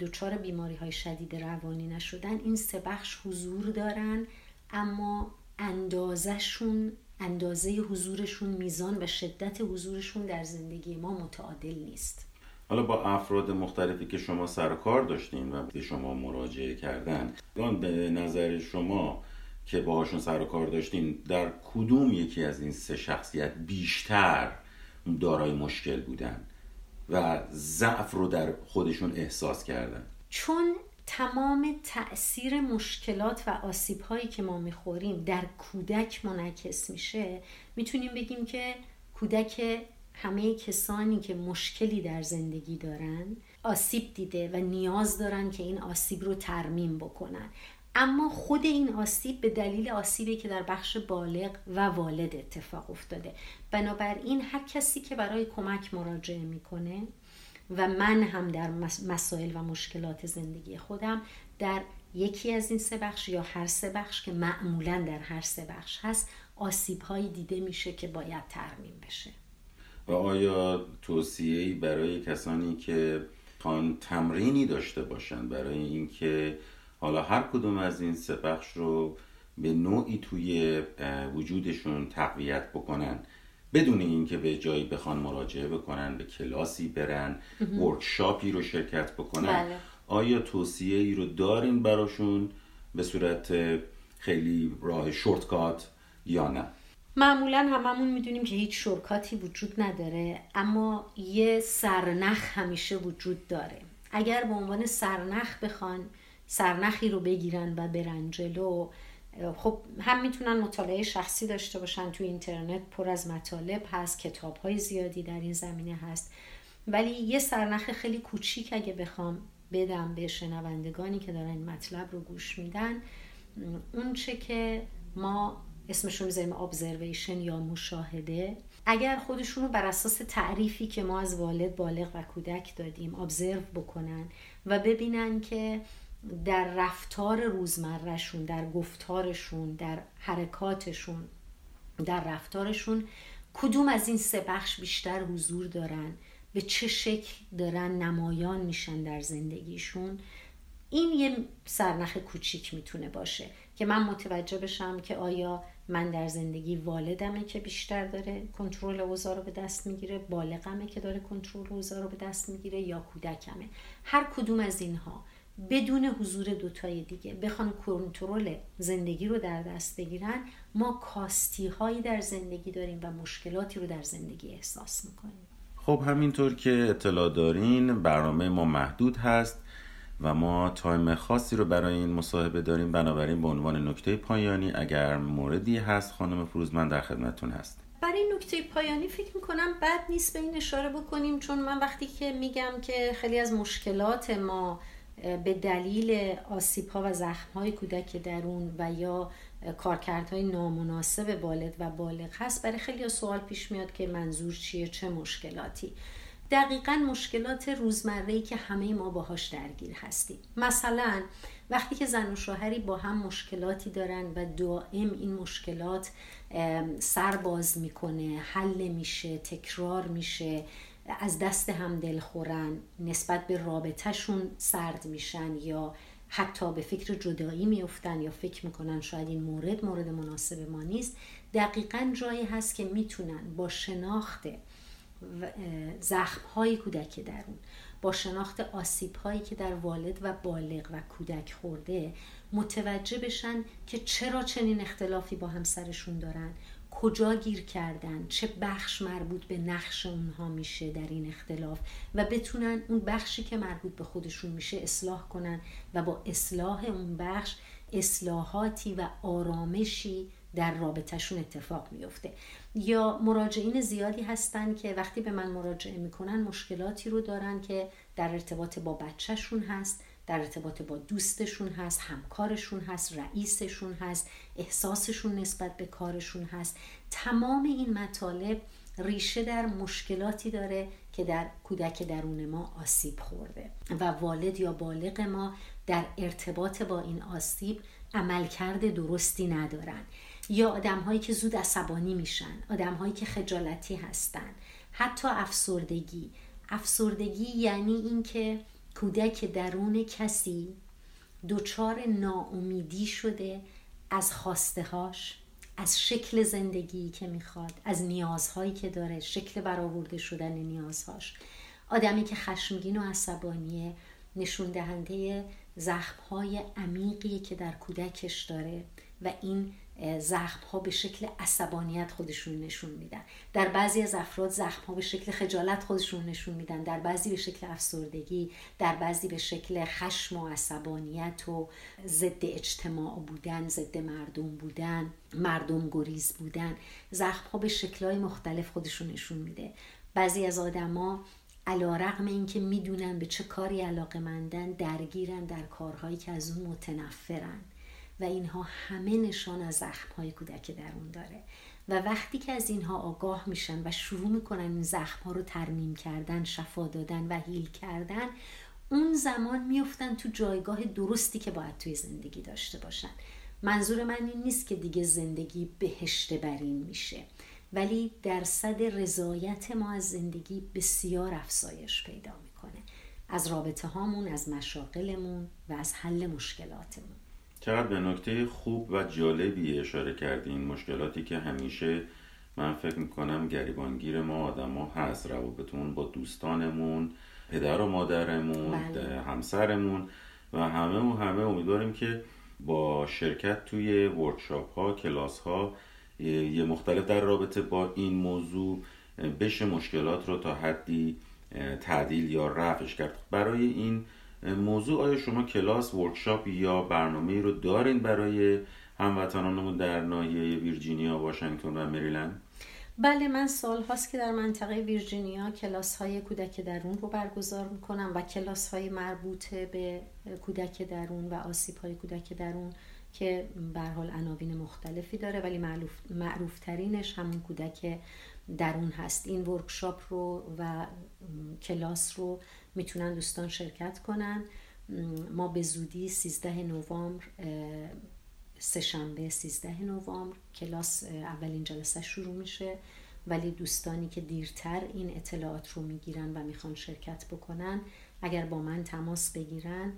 دچار بیماری های شدید روانی نشدن این سه بخش حضور دارن اما اندازشون اندازه حضورشون میزان و شدت حضورشون در زندگی ما متعادل نیست. حالا با افراد مختلفی که شما سر کار داشتین و به شما مراجعه کردن به نظر شما که باهاشون سر کار داشتین در کدوم یکی از این سه شخصیت بیشتر دارای مشکل بودن و ضعف رو در خودشون احساس کردن؟ چون تمام تاثیر مشکلات و آسیب هایی که ما می‌خوریم در کودک منعکس میشه می‌تونیم بگیم که کودک همه کسانی که مشکلی در زندگی دارن آسیب دیده و نیاز دارن که این آسیب رو ترمیم بکنن. اما خود این آسیب به دلیل آسیبی که در بخش بالغ و والد اتفاق افتاده. بنابراین هر کسی که برای کمک مراجعه می‌کنه و من هم در مسائل و مشکلات زندگی خودم در یکی از این سه بخش یا هر سه بخش که معمولا در هر سه بخش هست آسیب هایی دیده میشه که باید ترمیم بشه. و آیا توصیه‌ای برای کسانی که خان تمرینی داشته باشند برای اینکه حالا هر کدوم از این سه بخش رو به نوعی توی وجودشون تقویت بکنن بدون اینکه به جایی بخوان مراجعه بکنن به کلاسی برن ورکشاپی رو شرکت بکنن بله. آیا توصیه ای رو دارین براشون به صورت خیلی راه شورتکات یا نه معمولا هممون می‌دونیم که هیچ شورکاتی وجود نداره اما یه سرنخ همیشه وجود داره. اگر به عنوان سرنخ بخوان سرنخی رو بگیرن و برن جلو خب هم می‌تونن مطالعه شخصی داشته باشن تو اینترنت پر از مطالب هست کتاب های زیادی در این زمینه هست. ولی یه سرنخ خیلی کوچیک اگه بخوام بدم به شنوندگانی که دارن این مطلب رو گوش میدن اون چه که ما اسمش رو می‌ذاریم ابزرویشن یا مشاهده. اگر خودشون رو بر اساس تعریفی که ما از والد بالغ و کودک دادیم ابزرو بکنن و ببینن که در رفتار روزمرهشون در گفتارشون در حرکاتشون در رفتارشون کدوم از این سه بخش بیشتر حضور دارن؟ به چه شکل دارن نمایان میشن در زندگیشون؟ این یه سرنخ کوچیک می‌تونه باشه که من متوجه بشم که آیا من در زندگی والدمه که بیشتر داره کنترل اوضاع رو به دست می‌گیره بالغمه که داره کنترل اوضاع رو به دست می‌گیره یا کودکمه. هر کدوم از اینها بدون حضور دوتای دیگه بخوان کنترل زندگی رو در دست بگیرن ما کاستی هایی در زندگی داریم و مشکلاتی رو در زندگی احساس می‌کنیم. خب همینطور که اطلاع دارین برنامه ما محدود هست. و ما تایم خاصی رو برای این مصاحبه داریم. بنابراین به عنوان نکته پایانی اگر موردی هست خانم فروزمن در خدمتتون هست. برای نکته پایانی فکر می‌کنم بد نیست به این اشاره بکنیم چون من وقتی که میگم که خیلی از مشکلات ما به دلیل آسیب ها و زخم های کودک درون و یا کارکردهای نامناسب والد و بالغ هست برای خیلی سوال پیش میاد که منظور چیه چه مشکلاتی. دقیقا مشکلات روزمره که همه ما باهاش درگیر هستیم. مثلا وقتی که زن و شوهری با هم مشکلاتی دارن و دائم این مشکلات سر باز می‌کنه حل میشه تکرار میشه از دست هم دل خورن نسبت به رابطهشون سرد میشن یا حتی به فکر جدایی میفتن یا فکر می‌کنن شاید این مورد مورد مناسب ما نیست. دقیقا جایی هست که می‌تونن با شناخت زخم های کودک درون با شناخت آسیب هایی که در والد و بالغ و کودک خورده متوجه بشن که چرا چنین اختلافی با همسرشون دارن کجا گیر کردن چه بخش مربوط به نقش اونها میشه در این اختلاف و بتونن اون بخشی که مربوط به خودشون میشه اصلاح کنن و با اصلاح اون بخش اصلاحاتی و آرامشی در رابطهشون اتفاق میفته یا مراجعین زیادی هستن که وقتی به من مراجعه می‌کنن مشکلاتی رو دارن که در ارتباط با بچهشون هست در ارتباط با دوستشون هست همکارشون هست رئیسشون هست احساسشون نسبت به کارشون هست. تمام این مطالب ریشه در مشکلاتی داره که در کودک درون ما آسیب خورده و والد یا بالغ ما در ارتباط با این آسیب عملکرد درستی ندارن. یا آدم هایی که زود عصبانی میشن آدم هایی که خجالتی هستن. حتی افسردگی. افسردگی یعنی اینکه کودک درون کسی دچار ناامیدی شده از خواسته هاش از شکل زندگی که می‌خواد از نیازهایی که داره شکل برآورده شدن نیازهاش. آدمی که خشمگین و عصبانیه نشون دهنده زخمهای عمیقی که در کودکش داره و این زخم ها به شکل عصبانیت خودشون نشون میدن. در بعضی از افراد زخم ها به شکل خجالت خودشون نشون میدن. در بعضی به شکل افسردگی در بعضی به شکل خشم و عصبانیت و ضد اجتماع بودن ضد مردم بودن مردم گریز بودن. زخم ها به شکل های مختلف خودشون نشون میده. بعضی از آدما علا رقم این که می‌دونن به چه کاری علاقه مندن درگیرن در کارهایی که از اون متنفرن. و اینها همه نشان از زخم های کودک درون داره. و وقتی که از اینها آگاه میشن و شروع می‌کنن این زخم ها رو ترمیم کردن شفا دادن و هیل کردن اون زمان میفتن تو جایگاه درستی که باید توی زندگی داشته باشن. منظور من این نیست که دیگه زندگی بهشت برین میشه ولی درصد رضایت ما از زندگی بسیار افزایش پیدا می‌کنه. از رابطه هامون از مشاقلمون و از حل مشکلاتمون. چقدر به نکته خوب و جالبی اشاره کردین مشکلاتی که همیشه من فکر می‌کنم گریبانگیر ما آدما هست روابطمون با دوستانمون پدر و مادرمون بله. همسرمون و همه و همه امیدواریم که با شرکت توی workshop ها کلاس های مختلف در رابطه با این موضوع بشه مشکلات رو تا حدی تعدیل یا رفعش کرد برای این موضوع آیا شما کلاس workshop یا برنامه رو دارین برای هموطنانمون در ناحیه ویرجینیا واشنگتن و مریلند؟ بله من سال هاست که در منطقه ویرجینیا کلاس های کودک درون رو برگزار می‌کنم و کلاس های مربوط به کودک درون و آسیب های کودک درون که به حال عناوین مختلفی داره ولی معروف, معروف ترینش همون کودک درون هست. این ورکشاپ رو و کلاس رو می‌تونن دوستان شرکت کنن. ما به زودی 13 نوامبر سهشنبه 13 نوامبر کلاس اولین جلسه شروع میشه. ولی دوستانی که دیرتر این اطلاعات رو می‌گیرن و می‌خوان شرکت بکنن اگر با من تماس بگیرن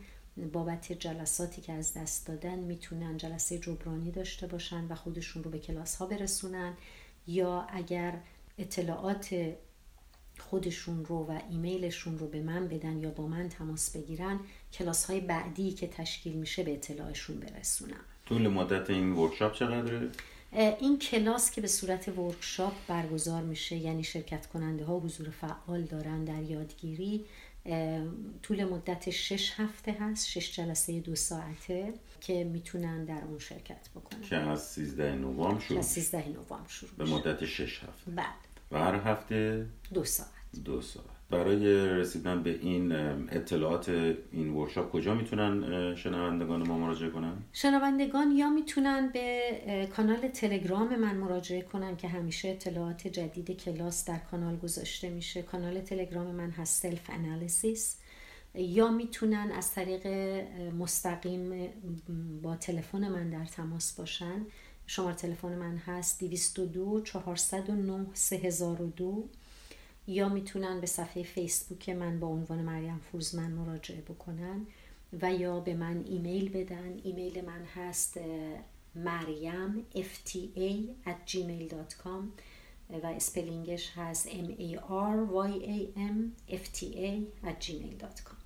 بابت جلساتی که از دست دادن می‌تونن جلسه جبرانی داشته باشن و خودشون رو به کلاس ها برسونن. یا اگر اطلاعات خودشون رو و ایمیلشون رو به من بدن یا با من تماس بگیرن کلاس های بعدی که تشکیل میشه به اطلاعشون برسونم. طول مدت این workshop چقدره؟ این کلاس که به صورت workshop برگزار میشه یعنی شرکت کننده ها حضور فعال دارن در یادگیری طول مدت شش هفته هست شش جلسه دو ساعته که می‌تونن در اون شرکت بکنن. که از 13 نوامبر شروع از 13 نوامبر شروع به مدت شش هفته. بله. و هر هفته؟ دو ساعت. دو ساعت. برای رسیدن به این اطلاعات این workshop کجا می‌تونن شنوندگان ما مراجعه کنن؟ شنوندگان یا می‌تونن به کانال تلگرام من مراجعه کنن که همیشه اطلاعات جدید کلاس در کانال گذاشته میشه. کانال تلگرام من هست self analysis یا می‌تونن از طریق مستقیم با تلفن من در تماس باشن. شماره تلفن من هست 202 409 3002 یا می‌تونن به صفحه فیسبوک من با عنوان مریم فروزمن مراجعه بکنن و یا به من ایمیل بدن. ایمیل من هست maryamfta at gmail.com و spelling ش هست m a r y a m f t a at gmail.com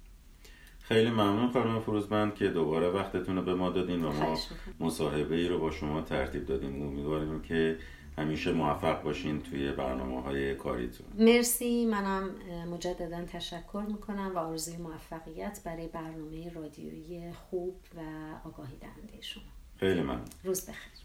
خیلی ممنون خانم فروزمند که دوباره وقتتون رو به ما دادین و ما مصاحبه ای رو با شما ترتیب دادیم. امیدواریم که همیشه موفق باشین توی برنامه های کاریتون. مرسی. منم مجددا تشکر می‌کنم و آرزوی موفقیت برای برنامه رادیویی خوب و آگاهی دهنده شما. خیلی ممنون. روز بخیر.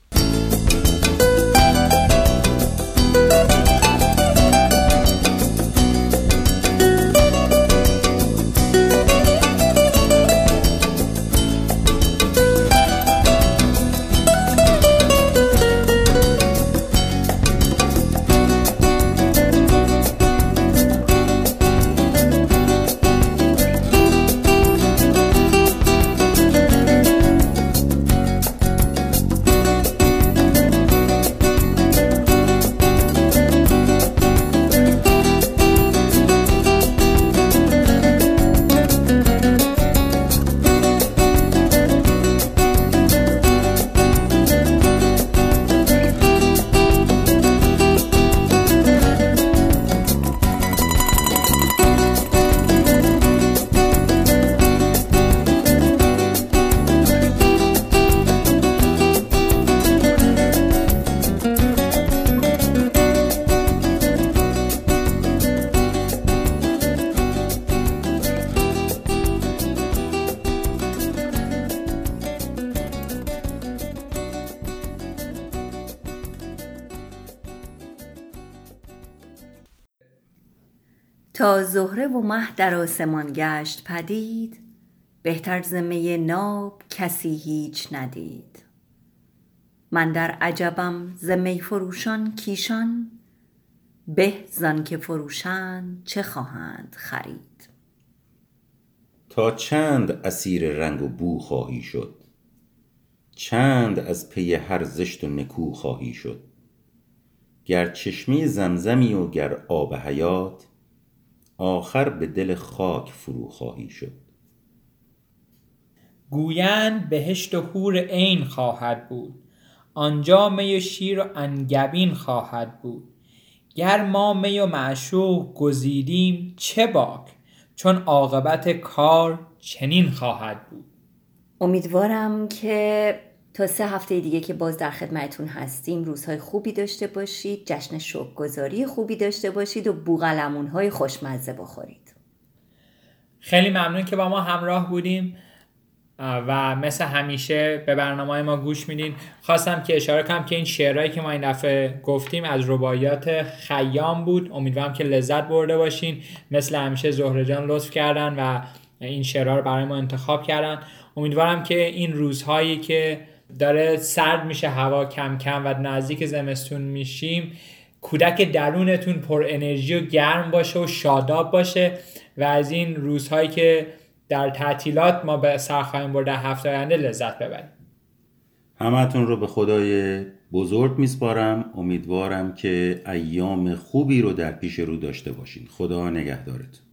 زهره و مه در آسمان گشت پدید بهتر زمه ناب کسی هیچ ندید. من در عجبم زمی فروشان کیشان به زن که فروشند چه خواهند خرید. تا چند اسیر رنگ و بو خواهی شد؟ چند از پی هر زشت و نکو خواهی شد؟ گر چشمه زمزمی و گر آب حیات آخر به دل خاک فرو خواهی شد. گویند بهشت و حور عین خواهد بود. آنجا می و شیر و انگبین خواهد بود. گر ما می و معشوق گزیدیم چه باک؟ چون عاقبت کار چنین خواهد بود. امیدوارم که تا سه هفته دیگه که باز در خدمتون هستیم. روزهای خوبی داشته باشید جشن شکرگزاری خوبی داشته باشید و بوغلمون های خوشمزه بخورید. خیلی ممنون که با ما همراه بودیم و مثل همیشه به برنامه ما گوش میدین. خواستم که اشاره کنم که این شعرهایی که ما این دفعه گفتیم از رباعیات خیام بود. امیدوارم که لذت برده باشین. مثل همیشه زهره جان لطف کردن و این شعرها رو برای ما انتخاب کردن. امیدوارم که این روزهایی که داره سرد میشه هوا کم کم و نزدیک زمستون میشیم. کودک درونتون پر انرژی و گرم باشه و شاداب باشه و از این روزهایی که در تعطیلات ما به سر خواهیم برد در هفته آینده لذت ببریم. همتون رو به خدای بزرگ میسپارم. امیدوارم که ایام خوبی رو در پیش رو داشته باشین. خدا نگهدارتون.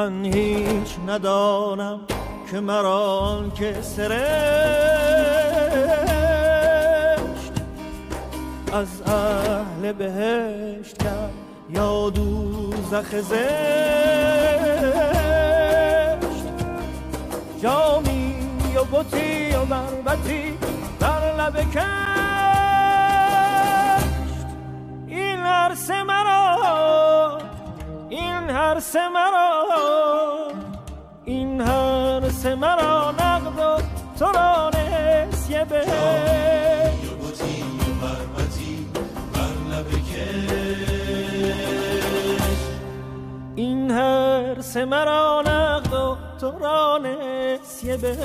من هیچ ندانم که مران که سرشت از اهل بهشت کرد یا دوزخ زشت. جامی و بطی و بربتی بر لب کشت. این عرص مرا این هر مرا نقد و تو را نسیه به این هر سه مرا نقد و تو را نسیه به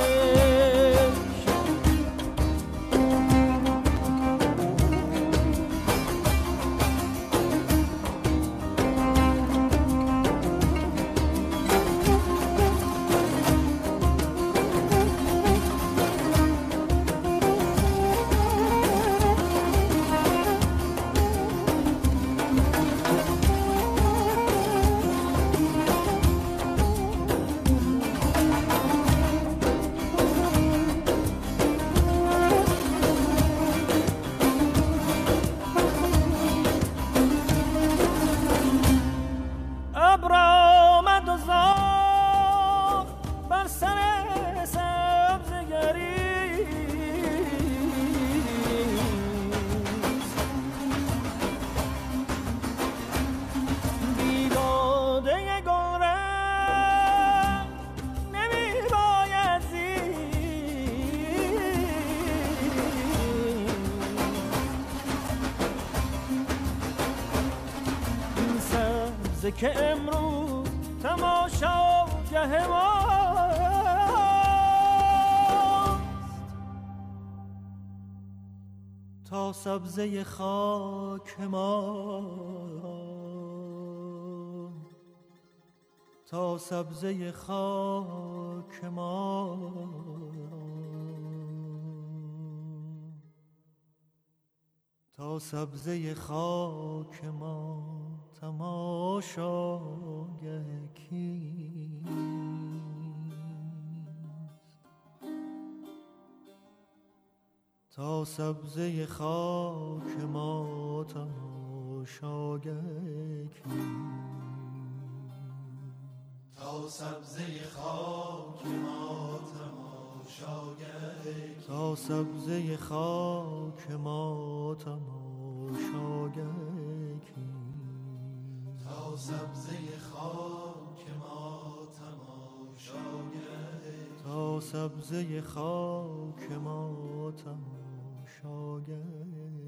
سبزه خاک ما. تا سبزه خاک ما. تا سبزه خاک ما تماشاگه تا سبزه خاک ما تماشاگه تا سبزه خاک ما تماشاگه تا سبزه خاک ما تماشاگه تا سبزه خاک ما تماشاگه تا سبزه خاک ما تماشاگه